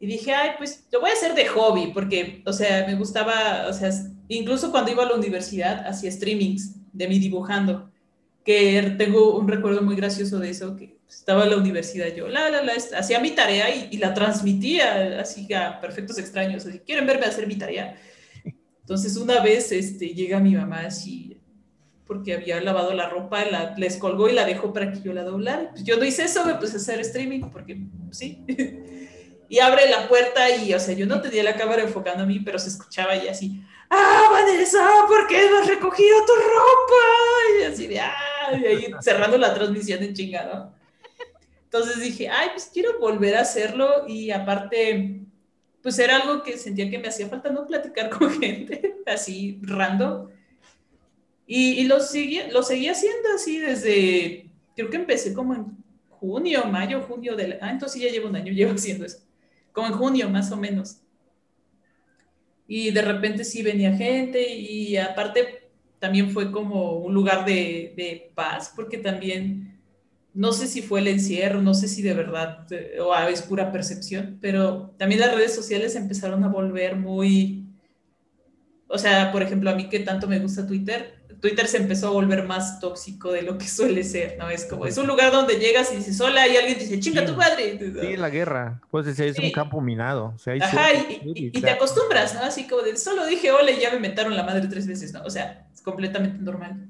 Y dije, ay, pues lo voy a hacer de hobby, porque, o sea, me gustaba, o sea, incluso cuando iba a la universidad, hacía streamings de mí dibujando que tengo un recuerdo muy gracioso de eso, que estaba en la universidad yo, la, la, la, hacía mi tarea y, la transmitía así a perfectos extraños, así, ¿quieren verme hacer mi tarea? Entonces una vez este, llega mi mamá así, porque había lavado la ropa, la, les colgó y la dejó para que yo la doblara. Pues yo no hice eso, me puse a hacer streaming, porque sí. y abre la puerta y, o sea, yo no tenía la cámara enfocando a mí, pero se escuchaba y así, ah, Vanessa, ¿por qué no has recogido tu ropa? Y así de, ah, y ahí cerrando la transmisión en chingado. Entonces dije, ay, pues quiero volver a hacerlo y aparte, pues era algo que sentía que me hacía falta, ¿no? Platicar con gente así random. Y, lo, seguí, lo seguí haciendo así desde, creo que empecé como en junio, mayo, junio del... Ah, entonces ya llevo un año, llevo haciendo eso. Como en junio, más o menos. Y de repente sí venía gente y aparte también fue como un lugar de, de paz, porque también no sé si fue el encierro, no sé si de verdad eh, o es pura percepción, pero también las redes sociales empezaron a volver muy, o sea, por ejemplo, a mí que tanto me gusta Twitter, Twitter se empezó a volver más tóxico de lo que suele ser, ¿no? Es como, es un lugar donde llegas y dices hola y alguien dice, chinga tu madre. Sí, la guerra, pues decir, es un campo minado. O sea, Ajá, y, te acostumbras, ¿no? Así como de, solo dije hola y ya me metaron la madre tres veces, ¿no? O sea, es completamente normal.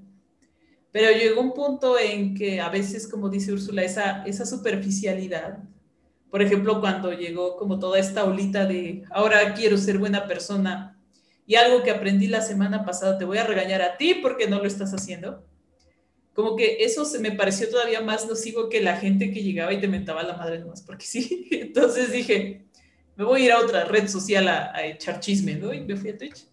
Pero llegó un punto en que a veces, como dice Úrsula, esa, esa superficialidad, por ejemplo, cuando llegó como toda esta olita de ahora quiero ser buena persona y algo que aprendí la semana pasada, te voy a regañar a ti porque no lo estás haciendo. Como que eso se me pareció todavía más nocivo que la gente que llegaba y te mentaba la madre nomás, porque sí. Entonces dije, me voy a ir a otra red social a, echar chisme, ¿no? Y me fui a Twitch.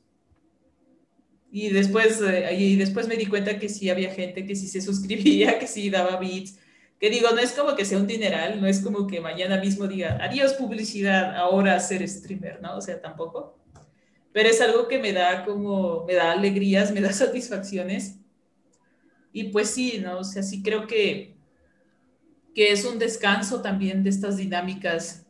Y después, eh, y después me di cuenta que sí había gente que sí se suscribía, que sí daba bits. Que digo, no es como que sea un dineral, no es como que mañana mismo diga, adiós publicidad, ahora ser streamer, ¿no? O sea, tampoco. Pero es algo que me da como, me da alegrías, me da satisfacciones. Y pues sí, ¿no? O sea, sí creo que, que es un descanso también de estas dinámicas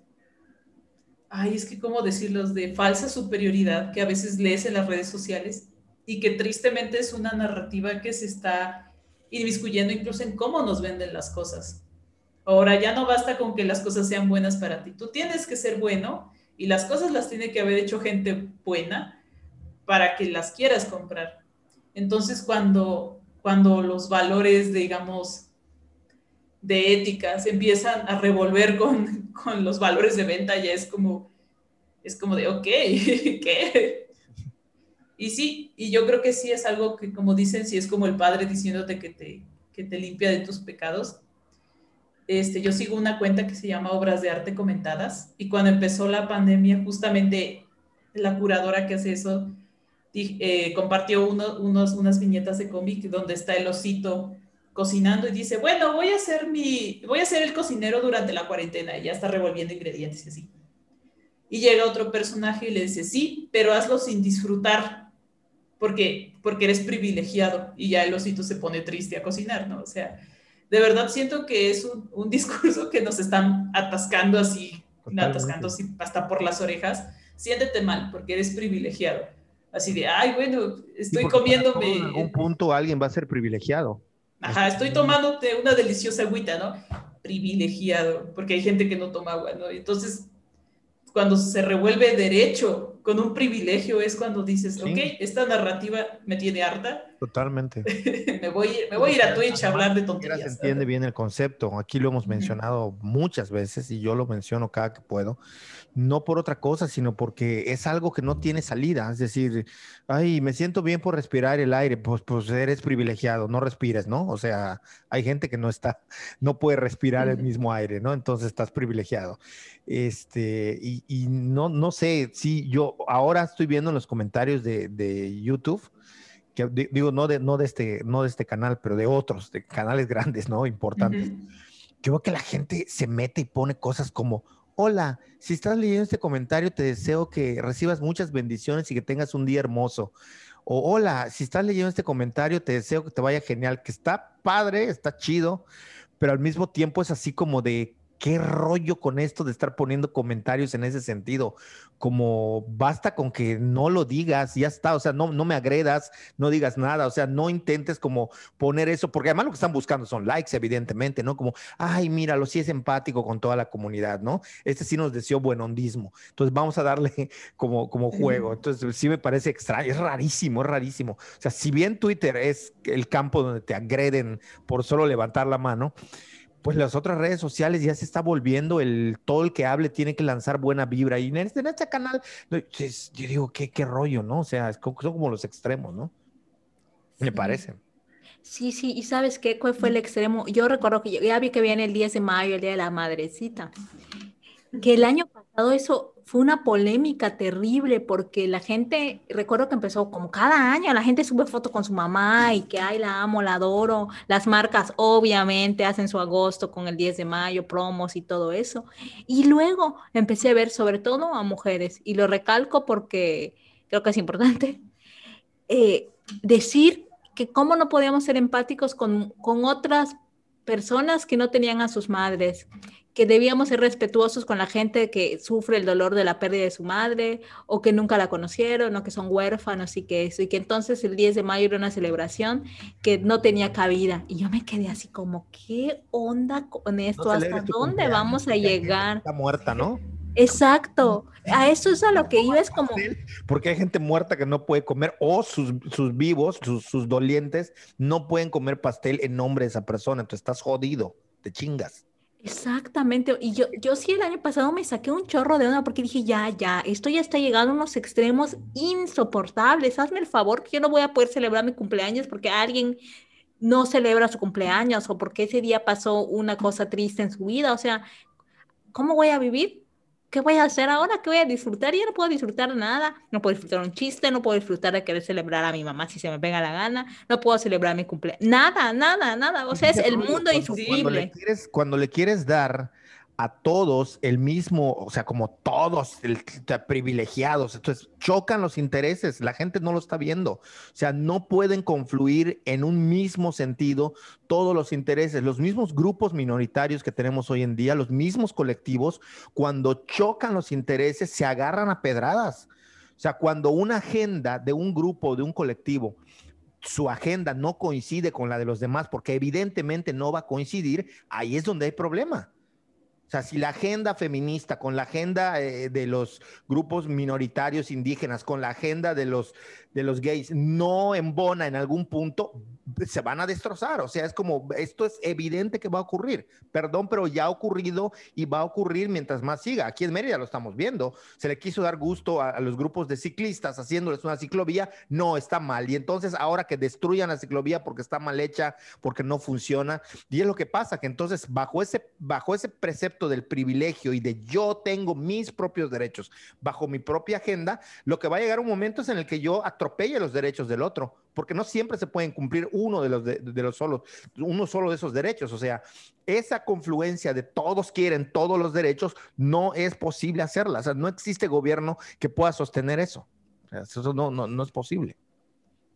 ay, es que cómo decirlos, de falsa superioridad que a veces lees en las redes sociales y que tristemente es una narrativa que se está inmiscuyendo incluso en cómo nos venden las cosas. Ahora ya no basta con que las cosas sean buenas para ti, tú tienes que ser bueno y las cosas las tiene que haber hecho gente buena para que las quieras comprar. Entonces cuando, cuando los valores, digamos, de ética se empiezan a revolver con, con los valores de venta, ya es como, es como de, ok, ¿qué? Y sí, y yo creo que sí es algo que, como dicen, sí es como el padre diciéndote que te, que te limpia de tus pecados. Este, yo sigo una cuenta que se llama Obras de Arte Comentadas y cuando empezó la pandemia, justamente la curadora que hace eso eh, compartió uno, unos, unas viñetas de cómic donde está el osito cocinando y dice, bueno, voy a ser mi, voy a ser el cocinero durante la cuarentena y ya está revolviendo ingredientes y así. Y llega otro personaje y le dice, sí, pero hazlo sin disfrutar porque, porque eres privilegiado y ya el osito se pone triste a cocinar, ¿no? O sea, de verdad siento que es un, un discurso que nos están atascando así, atascando así hasta por las orejas. Siéntete mal porque eres privilegiado. Así de, ay, bueno, estoy comiéndome. En algún punto alguien va a ser privilegiado. Ajá, estoy tomándote una deliciosa agüita, ¿no? Privilegiado, porque hay gente que no toma agua, ¿no? Entonces, cuando se revuelve derecho con un privilegio es cuando dices, ok, esta narrativa me tiene harta. Totalmente. me, voy, me voy a ir a Twitch a hablar de tonterías. Se entiende bien el concepto. Aquí lo hemos mencionado muchas veces y yo lo menciono cada que puedo no por otra cosa, sino porque es algo que no tiene salida. Es decir, ay, me siento bien por respirar el aire, pues, pues eres privilegiado, no respires, ¿no? O sea, hay gente que no está, no puede respirar el mismo aire, ¿no? Entonces estás privilegiado. Este, y, no, no sé, si yo ahora estoy viendo en los comentarios de, YouTube, que digo, no de, no, de este, no de este canal, pero de otros, de canales grandes, ¿no? Importantes. Creo que la gente se mete y pone cosas como, Hola, si estás leyendo este comentario, te deseo que recibas muchas bendiciones y que tengas un día hermoso. O hola, si estás leyendo este comentario, te deseo que te vaya genial, que está padre, está chido, pero al mismo tiempo es así como de qué rollo con esto de estar poniendo comentarios en ese sentido. Como basta con que no lo digas, ya está, o sea, no, no me agredas, no digas nada, o sea, no intentes como poner eso, porque además lo que están buscando son likes, evidentemente, ¿no? Como, ay, míralo, sí es empático con toda la comunidad, ¿no? Este sí nos deseó buenondismo, entonces vamos a darle como, como juego. Entonces, sí me parece extraño, es rarísimo, es rarísimo. O sea, si bien Twitter es el campo donde te agreden por solo levantar la mano, pues las otras redes sociales ya se está volviendo el todo el que hable tiene que lanzar buena vibra. Y en este, en este canal, yo digo, ¿qué, qué rollo, ¿no? O sea, son como los extremos, ¿no? Me parece. Sí, sí, y ¿sabes qué? ¿Cuál fue el extremo? Yo recuerdo que ya vi que viene el 10 de mayo, el Día de la Madrecita, que el año pasado eso fue una polémica terrible porque la gente, recuerdo que empezó como cada año, la gente sube fotos con su mamá y que, ay, la amo, la adoro. Las marcas obviamente hacen su agosto con el 10 de mayo, promos y todo eso. Y luego empecé a ver sobre todo a mujeres, y lo recalco porque creo que es importante, eh, decir que cómo no podíamos ser empáticos con, con otras personas que no tenían a sus madres, que debíamos ser respetuosos con la gente que sufre el dolor de la pérdida de su madre o que nunca la conocieron o que son huérfanos y que eso, y que entonces el 10 de mayo era una celebración que no tenía cabida. Y yo me quedé así como, ¿qué onda con esto? ¿Hasta dónde vamos a llegar? Está muerta, ¿no? Exacto, a eso es a lo que iba, es como... Porque hay gente muerta que no puede comer o sus, vivos, sus, dolientes, no pueden comer pastel en nombre de esa persona, entonces estás jodido, te chingas. Exactamente, y yo, yo sí el año pasado me saqué un chorro de onda porque dije, ya, ya, esto ya está llegando a unos extremos insoportables, hazme el favor que yo no voy a poder celebrar mi cumpleaños porque alguien no celebra su cumpleaños o porque ese día pasó una cosa triste en su vida, o sea, ¿cómo voy a vivir? ¿Qué voy a hacer ahora? ¿Qué voy a disfrutar? Y ya no puedo disfrutar nada. No puedo disfrutar un chiste, no puedo disfrutar de querer celebrar a mi mamá si se me pega la gana, no puedo celebrar mi cumpleaños. Nada, nada, nada. O sea, es el mundo insufrible. Cuando le quieres, cuando le quieres dar a todos el mismo, o sea, como todos privilegiados. Entonces, chocan los intereses, la gente no lo está viendo. O sea, no pueden confluir en un mismo sentido todos los intereses. Los mismos grupos minoritarios que tenemos hoy en día, los mismos colectivos, cuando chocan los intereses, se agarran a pedradas. O sea, cuando una agenda de un grupo, de un colectivo, su agenda no coincide con la de los demás, porque evidentemente no va a coincidir, ahí es donde hay problema. O sea, si la agenda feminista con la agenda eh, de los grupos minoritarios indígenas, con la agenda de los, de los gays, no embona en algún punto, se van a destrozar. O sea, es como, esto es evidente que va a ocurrir. Perdón, pero ya ha ocurrido y va a ocurrir mientras más siga. Aquí en Mérida lo estamos viendo. Se le quiso dar gusto a, a los grupos de ciclistas haciéndoles una ciclovía. No, está mal. Y entonces ahora que destruyan la ciclovía porque está mal hecha, porque no funciona. Y es lo que pasa, que entonces bajo ese, bajo ese precepto del privilegio y de yo tengo mis propios derechos bajo mi propia agenda, lo que va a llegar un momento es en el que yo atropelle los derechos del otro, porque no siempre se pueden cumplir uno de los, de, los solos, uno solo de esos derechos. O sea, esa confluencia de todos quieren todos los derechos, no es posible hacerla. O sea, no existe gobierno que pueda sostener eso. eso no, no, no es posible.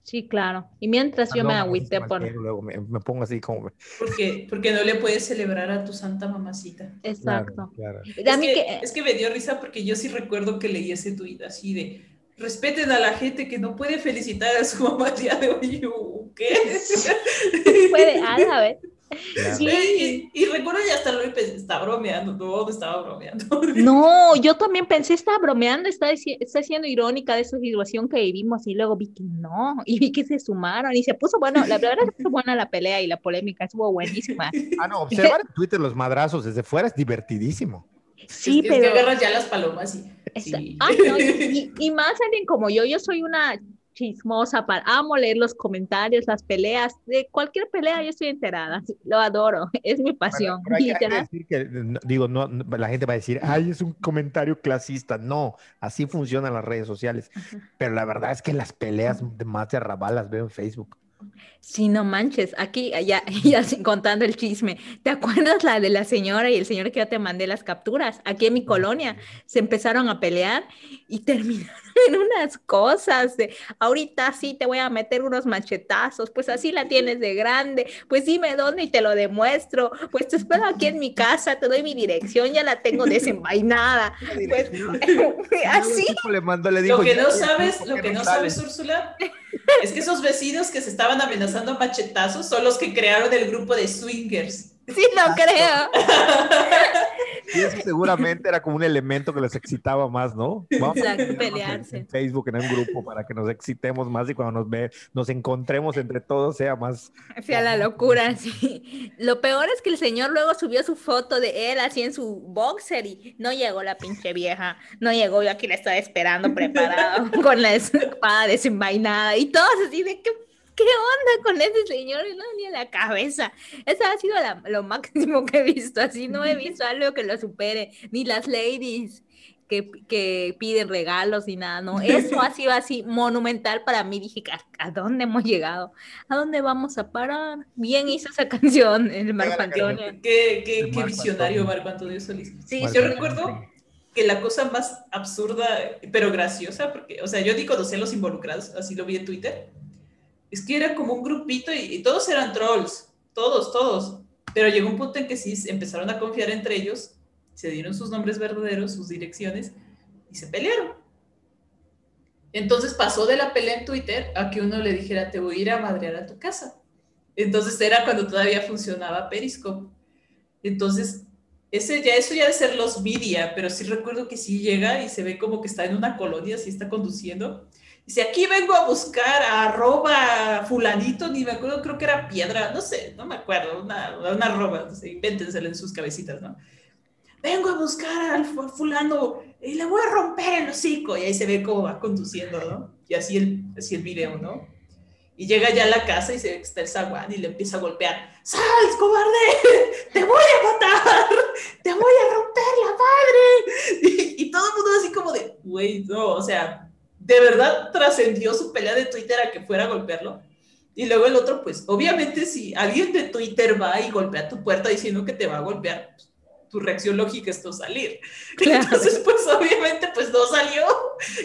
Sí, claro. Y mientras yo me agüité por... Luego me, pongo así como... Porque, porque no le puedes celebrar a tu santa mamacita. Exacto. Es, que, me dio risa porque yo sí recuerdo que leí ese tuit así de respeten a la gente que no puede felicitar a su mamá el día de hoy. ¿Qué? puede, a Sí. Y, recuerdo ya hasta lo pensé, está bromeando, no, estaba bromeando. No, yo también pensé, está bromeando, está, está siendo irónica de esa situación que vivimos y luego vi que no, y vi que se sumaron y se puso, bueno, la verdad es que fue buena la pelea y la polémica, estuvo buenísima. Ah, no, observar en Twitter los madrazos desde fuera es divertidísimo. Sí, pero... Es que agarras ya las palomas y... Sí. Ah, no, y, y, más alguien como yo, yo soy una chismosa, para, amo leer los comentarios, las peleas, de cualquier pelea yo estoy enterada, lo adoro, es mi pasión. digo, no, la gente va a decir, ay, es un comentario clasista, no, así funcionan las redes sociales, pero la verdad es que las peleas de más de arrabal las veo en Facebook. Sí, no manches, aquí, ya, ya contando el chisme, ¿te acuerdas la de la señora y el señor que ya te mandé las capturas? Aquí en mi colonia se empezaron a pelear y terminaron en unas cosas de, ahorita sí te voy a meter unos machetazos, pues así la tienes de grande, pues dime dónde y te lo demuestro, pues te espero aquí en mi casa, te doy mi dirección, ya la tengo desenvainada. Pues, así. Le mando, le lo que no sabes, lo que no sabes, Úrsula, es que esos vecinos que se estaban amenazando a machetazos son los que crearon el grupo de swingers. Sí, lo creo. Y eso seguramente era como un elemento que les excitaba más, ¿no? Vamos Exacto, pelearse. En, Facebook, en un grupo, para que nos excitemos más y cuando nos ve, nos encontremos entre todos sea más. Sea la locura, sí. Lo peor es que el señor luego subió su foto de él así en su boxer y no llegó la pinche vieja, no llegó, yo aquí la estaba esperando preparado con la espada desenvainada y todos así de que ¿qué onda con ese señor? No, ni en la cabeza. Esa ha sido lo máximo que he visto. Así no he visto algo que lo supere. Ni las ladies que, piden regalos y nada, ¿no? Eso ha sido así monumental para mí. Dije, ¿a, dónde hemos llegado? ¿A dónde vamos a parar? Bien hizo esa canción, el Marco Antonio. Qué, qué, qué visionario Marco Antonio Solís. Sí, yo recuerdo que la cosa más absurda, pero graciosa, porque, o sea, yo ni conocía a los involucrados, así lo vi en Twitter, es que era como un grupito y, todos eran trolls, todos, todos. Pero llegó un punto en que sí empezaron a confiar entre ellos se dieron sus nombres verdaderos, sus direcciones y se pelearon. Entonces pasó de la pelea en Twitter a que uno le dijera, te voy a ir a madrear a tu casa. Entonces era cuando todavía funcionaba Periscope. Entonces, ese ya, eso ya de ser los media, pero sí recuerdo que sí llega y se ve como que está en una colonia, sí está conduciendo. Dice, aquí vengo a buscar a arroba fulanito, ni me acuerdo, creo que era piedra, no sé, no me acuerdo, una, una arroba, no en sus cabecitas, ¿no? vengo a buscar al fulano y le voy a romper el hocico. Y ahí se ve cómo va conduciendo, ¿no? Y así el, así el video, ¿no? Y llega ya a la casa y se ve que está el zaguán y le empieza a golpear. ¡Sal, cobarde! ¡Te voy a matar! ¡Te voy a romper la madre! Y, todo el mundo así como de, güey, no, o sea, de verdad trascendió su pelea de Twitter a que fuera a golpearlo. Y luego el otro, pues, obviamente si alguien de Twitter va y golpea tu puerta diciendo que te va a golpear, pues, tu reacción lógica es no salir. Entonces, pues obviamente, pues no salió.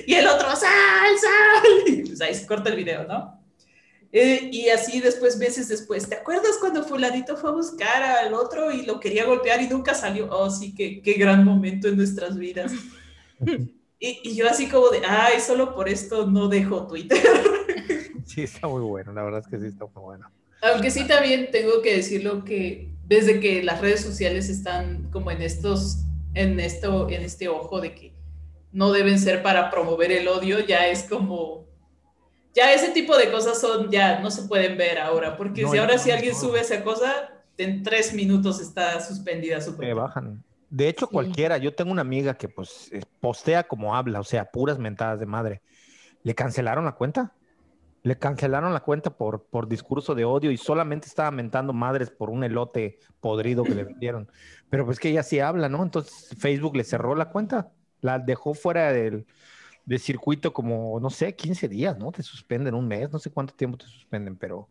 Y el otro, sal, sal. Y pues ahí se corta el video, ¿no? Eh, y así después, meses después, ¿te acuerdas cuando fulanito fue a buscar al otro y lo quería golpear y nunca salió? Oh, sí, qué, qué gran momento en nuestras vidas. y, y, yo así como de, ay, solo por esto no dejo Twitter. sí, está muy bueno, la verdad es que sí está muy bueno. Aunque sí también tengo que decirlo que desde que las redes sociales están como en estos, en esto, en este ojo de que no deben ser para promover el odio, ya es como, ya ese tipo de cosas son, ya no se pueden ver ahora, porque si ahora si alguien sube esa cosa, en tres minutos está suspendida su Me bajan. De hecho, cualquiera, yo tengo una amiga que pues eh, postea como habla, o sea, puras mentadas de madre. ¿Le cancelaron la cuenta? Le cancelaron la cuenta por, por discurso de odio y solamente estaba mentando madres por un elote podrido que le vendieron. Pero pues que ella sí habla, ¿no? Entonces Facebook le cerró la cuenta, la dejó fuera del, circuito como, no sé, 15 días, ¿no? Te suspenden un mes, no sé cuánto tiempo te suspenden, pero...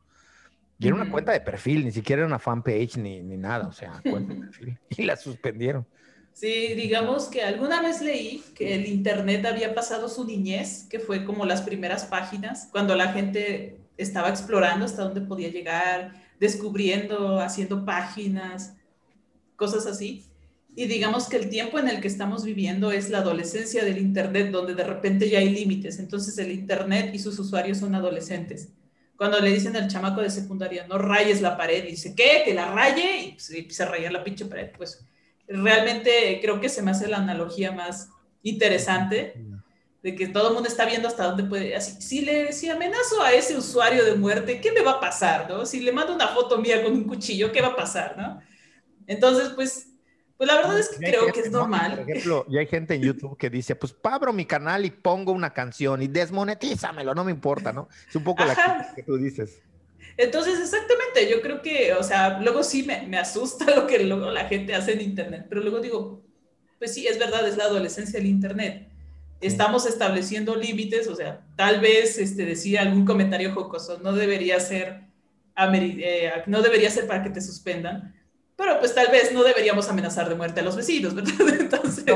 Y era una cuenta de perfil, ni siquiera era una fanpage ni, ni nada, o sea, cuenta de perfil. Y la suspendieron. Sí, digamos que alguna vez leí que el Internet había pasado su niñez, que fue como las primeras páginas, cuando la gente estaba explorando hasta dónde podía llegar, descubriendo, haciendo páginas, cosas así. Y digamos que el tiempo en el que estamos viviendo es la adolescencia del Internet, donde de repente ya hay límites. Entonces el Internet y sus usuarios son adolescentes. Cuando le dicen al chamaco de secundaria, no rayes la pared, y dice, ¿qué? Que la raye, y pues, empieza a rayar la pinche pared. Pues realmente creo que se me hace la analogía más interesante de que todo el mundo está viendo hasta dónde puede. Así, si le si amenazo a ese usuario de muerte, ¿qué me va a pasar? ¿no? Si le mando una foto mía con un cuchillo, ¿qué va a pasar? ¿no? Entonces, pues, pues la verdad es que creo que es normal. Por ejemplo, y hay gente en YouTube que dice, pues abro mi canal y pongo una canción y desmonetízamelo, no me importa, ¿no? Es un poco la que tú dices. Entonces, exactamente, yo creo que, o sea, luego sí me, me, asusta lo que luego la gente hace en Internet, pero luego digo, pues sí, es verdad, es la adolescencia del Internet. Estamos estableciendo límites, o sea, tal vez este, decir algún comentario jocoso no debería ser, eh, no debería ser para que te suspendan, pero pues tal vez no deberíamos amenazar de muerte a los vecinos, ¿verdad? Entonces...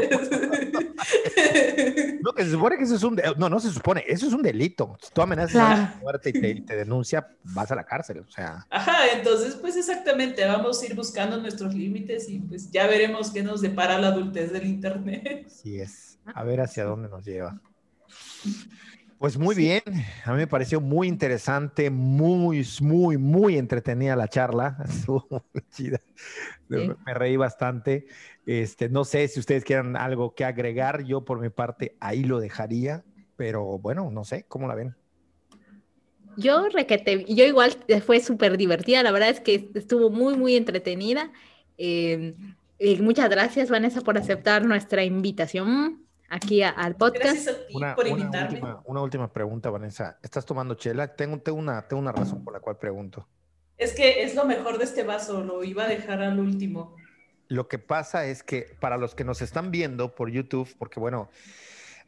No, que se supone que eso es un... No, no se supone, eso es un delito. Si tú amenazas de muerte y te, te, denuncia, vas a la cárcel, o sea... Ajá, entonces pues exactamente, vamos a ir buscando nuestros límites y pues ya veremos qué nos depara la adultez del Internet. Sí es, a ver hacia dónde nos lleva. Pues muy bien, a mí me pareció muy interesante, muy, muy, muy entretenida la charla, estuvo muy chida, me reí bastante. Este, no sé si ustedes quieran algo que agregar, yo por mi parte ahí lo dejaría, pero bueno, no sé, ¿cómo la ven? Yo requete, yo igual fue súper divertida, la verdad es que estuvo muy, muy entretenida. Eh, muchas gracias, Vanessa, por aceptar nuestra invitación. Aquí al podcast. Gracias a ti por invitarme. Una última, pregunta, Vanessa. ¿Estás tomando chela? Tengo, tengo, una, tengo una razón por la cual pregunto. Es que es lo mejor de este vaso, lo iba a dejar al último. Lo que pasa es que para los que nos están viendo por YouTube, porque bueno,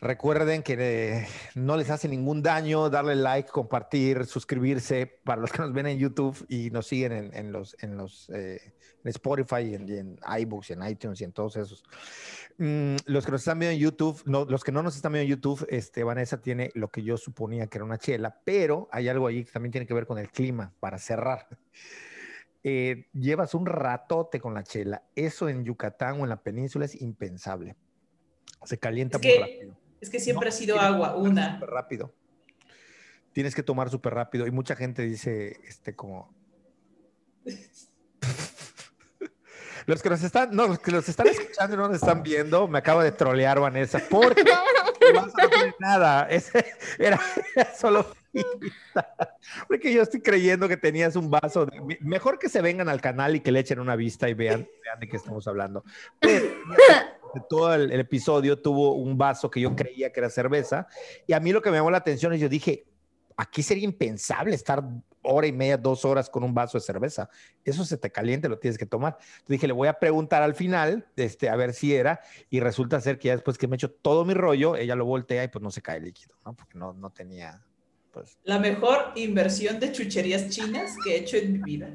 Recuerden que eh, no les hace ningún daño darle like, compartir, suscribirse para los que nos ven en YouTube y nos siguen en, los, en los eh, Spotify y en, iBooks y en iTunes y en todos esos. Mm, los que nos están viendo en YouTube, no, los que no nos están viendo en YouTube, este, Vanessa tiene lo que yo suponía que era una chela, pero hay algo ahí que también tiene que ver con el clima para cerrar. Eh, llevas un ratote con la chela. Eso en Yucatán o en la península es impensable. Se calienta muy rápido. Es que siempre ha sido agua, una. Súper rápido. Tienes que tomar súper rápido. Y mucha gente dice, este, como. los que nos están, no, los que nos están escuchando y no nos están viendo, me acabo de trolear, Vanessa, porque no tiene nada. era, solo porque yo estoy creyendo que tenías un vaso de... Mejor que se vengan al canal y que le echen una vista y vean, vean de qué estamos hablando. Pero, todo el, episodio tuvo un vaso que yo creía que era cerveza. Y a mí lo que me llamó la atención es yo dije, aquí sería impensable estar hora y media, dos horas con un vaso de cerveza. Eso se te caliente, lo tienes que tomar. Entonces dije, le voy a preguntar al final, este, a ver si era, y resulta ser que ya después que me echo todo mi rollo, ella lo voltea y pues no se cae el líquido, ¿no? Porque no, no tenía, pues... La mejor inversión de chucherías chinas que he hecho en mi vida.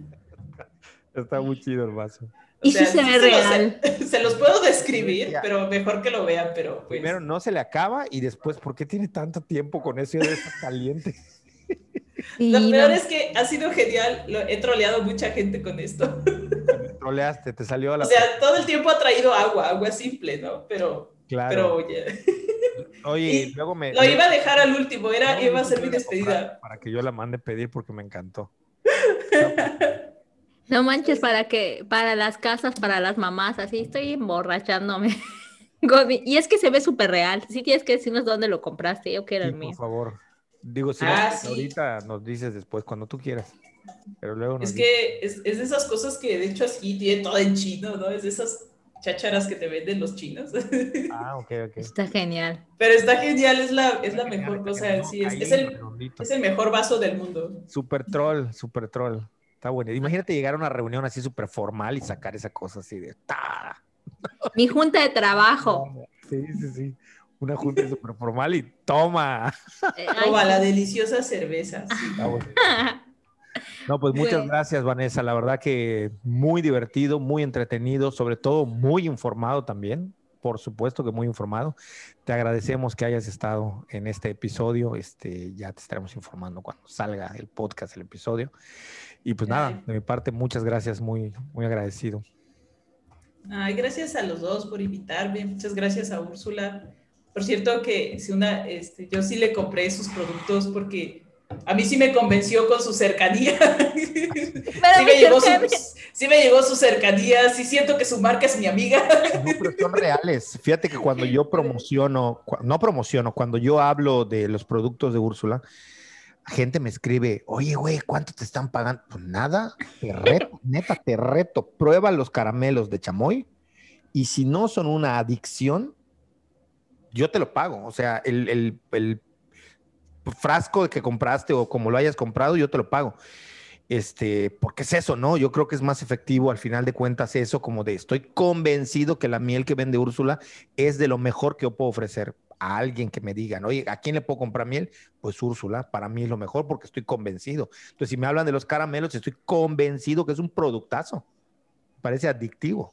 Está muy chido el vaso. Y si se ve real. Se, los puedo describir, pero mejor que lo vean, pero pues. Primero no se le acaba y después, ¿por qué tiene tanto tiempo con eso de estar caliente? lo peor es que ha sido genial. he troleado mucha gente con esto. troleaste, te salió a la. O sea, todo el tiempo ha traído agua, agua simple, ¿no? Pero. Claro. Pero oye. Oye, luego me. Lo iba a dejar al último, era, iba a ser mi despedida. Para que yo la mande pedir porque me encantó. No manches, para que, para las casas, para las mamás, así estoy emborrachándome. y es que se ve súper real. Sí tienes que decirnos dónde lo compraste, yo quiero el mío. Por favor. Digo, si ah, ahorita nos dices después, cuando tú quieras. Pero luego Es que es, es, de esas cosas que de hecho así tiene todo en chino, ¿no? Es de esas chácharas que te venden los chinos. Ah, ok, ok. Está genial. Pero está genial, es la, es la mejor cosa. Sí, es, es, el, es el mejor vaso del mundo. Super troll, super troll. Está bueno. Imagínate llegar a una reunión así súper formal y sacar esa cosa así de ¡ta! Mi junta de trabajo. Sí, sí, sí. Una junta súper formal y toma. Eh, toma la deliciosa cerveza. No, pues muchas gracias, Vanessa. La verdad que muy divertido, muy entretenido, sobre todo muy informado también. Por supuesto que muy informado. Te agradecemos que hayas estado en este episodio. Este, ya te estaremos informando cuando salga el podcast, el episodio. Y pues nada, de mi parte, muchas gracias, muy, muy agradecido. Ay, gracias a los dos por invitarme, muchas gracias a Úrsula. Por cierto que si una, este, yo sí le compré sus productos porque a mí sí me convenció con su cercanía. sí, me llegó su, sí me llegó su cercanía, sí siento que su marca es mi amiga. No, pero son reales. Fíjate que cuando yo promociono, no promociono, cuando yo hablo de los productos de Úrsula, gente me escribe, oye, güey, ¿cuánto te están pagando? Pues nada, te reto, neta, te reto, prueba los caramelos de chamoy y si no son una adicción, yo te lo pago. O sea, el, frasco que compraste o como lo hayas comprado, yo te lo pago. Este, porque es eso, ¿no? Yo creo que es más efectivo al final de cuentas eso, como de estoy convencido que la miel que vende Úrsula es de lo mejor que yo puedo ofrecer a alguien que me digan, oye, ¿a quién le puedo comprar miel? Pues Úrsula, para mí es lo mejor porque estoy convencido. Entonces, si me hablan de los caramelos, estoy convencido que es un productazo. Parece adictivo.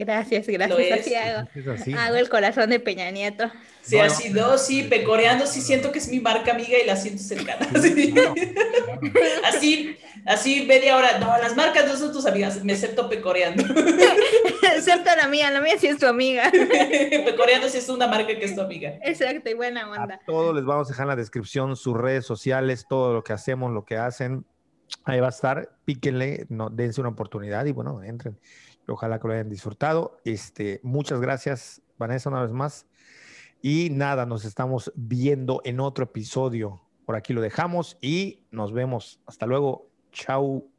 Gracias, gracias. Así hago. hago. el corazón de Peña Nieto. Sí, ha sido, sí, pecoreando, sí siento que es mi marca amiga y la siento cercana. Así, así media hora. No, las marcas no son tus amigas, me acepto pecoreando. Excepto la mía, la mía sí es tu amiga. pecoreando sí es una marca que es tu amiga. Exacto, y buena onda. A todos les vamos a dejar en la descripción sus redes sociales, todo lo que hacemos, lo que hacen. Ahí va a estar, píquenle, no, dense una oportunidad y bueno, entren. Ojalá que lo hayan disfrutado. Este, muchas gracias, Vanessa, una vez más. Y nada, nos estamos viendo en otro episodio. Por aquí lo dejamos y nos vemos. Hasta luego. Chao.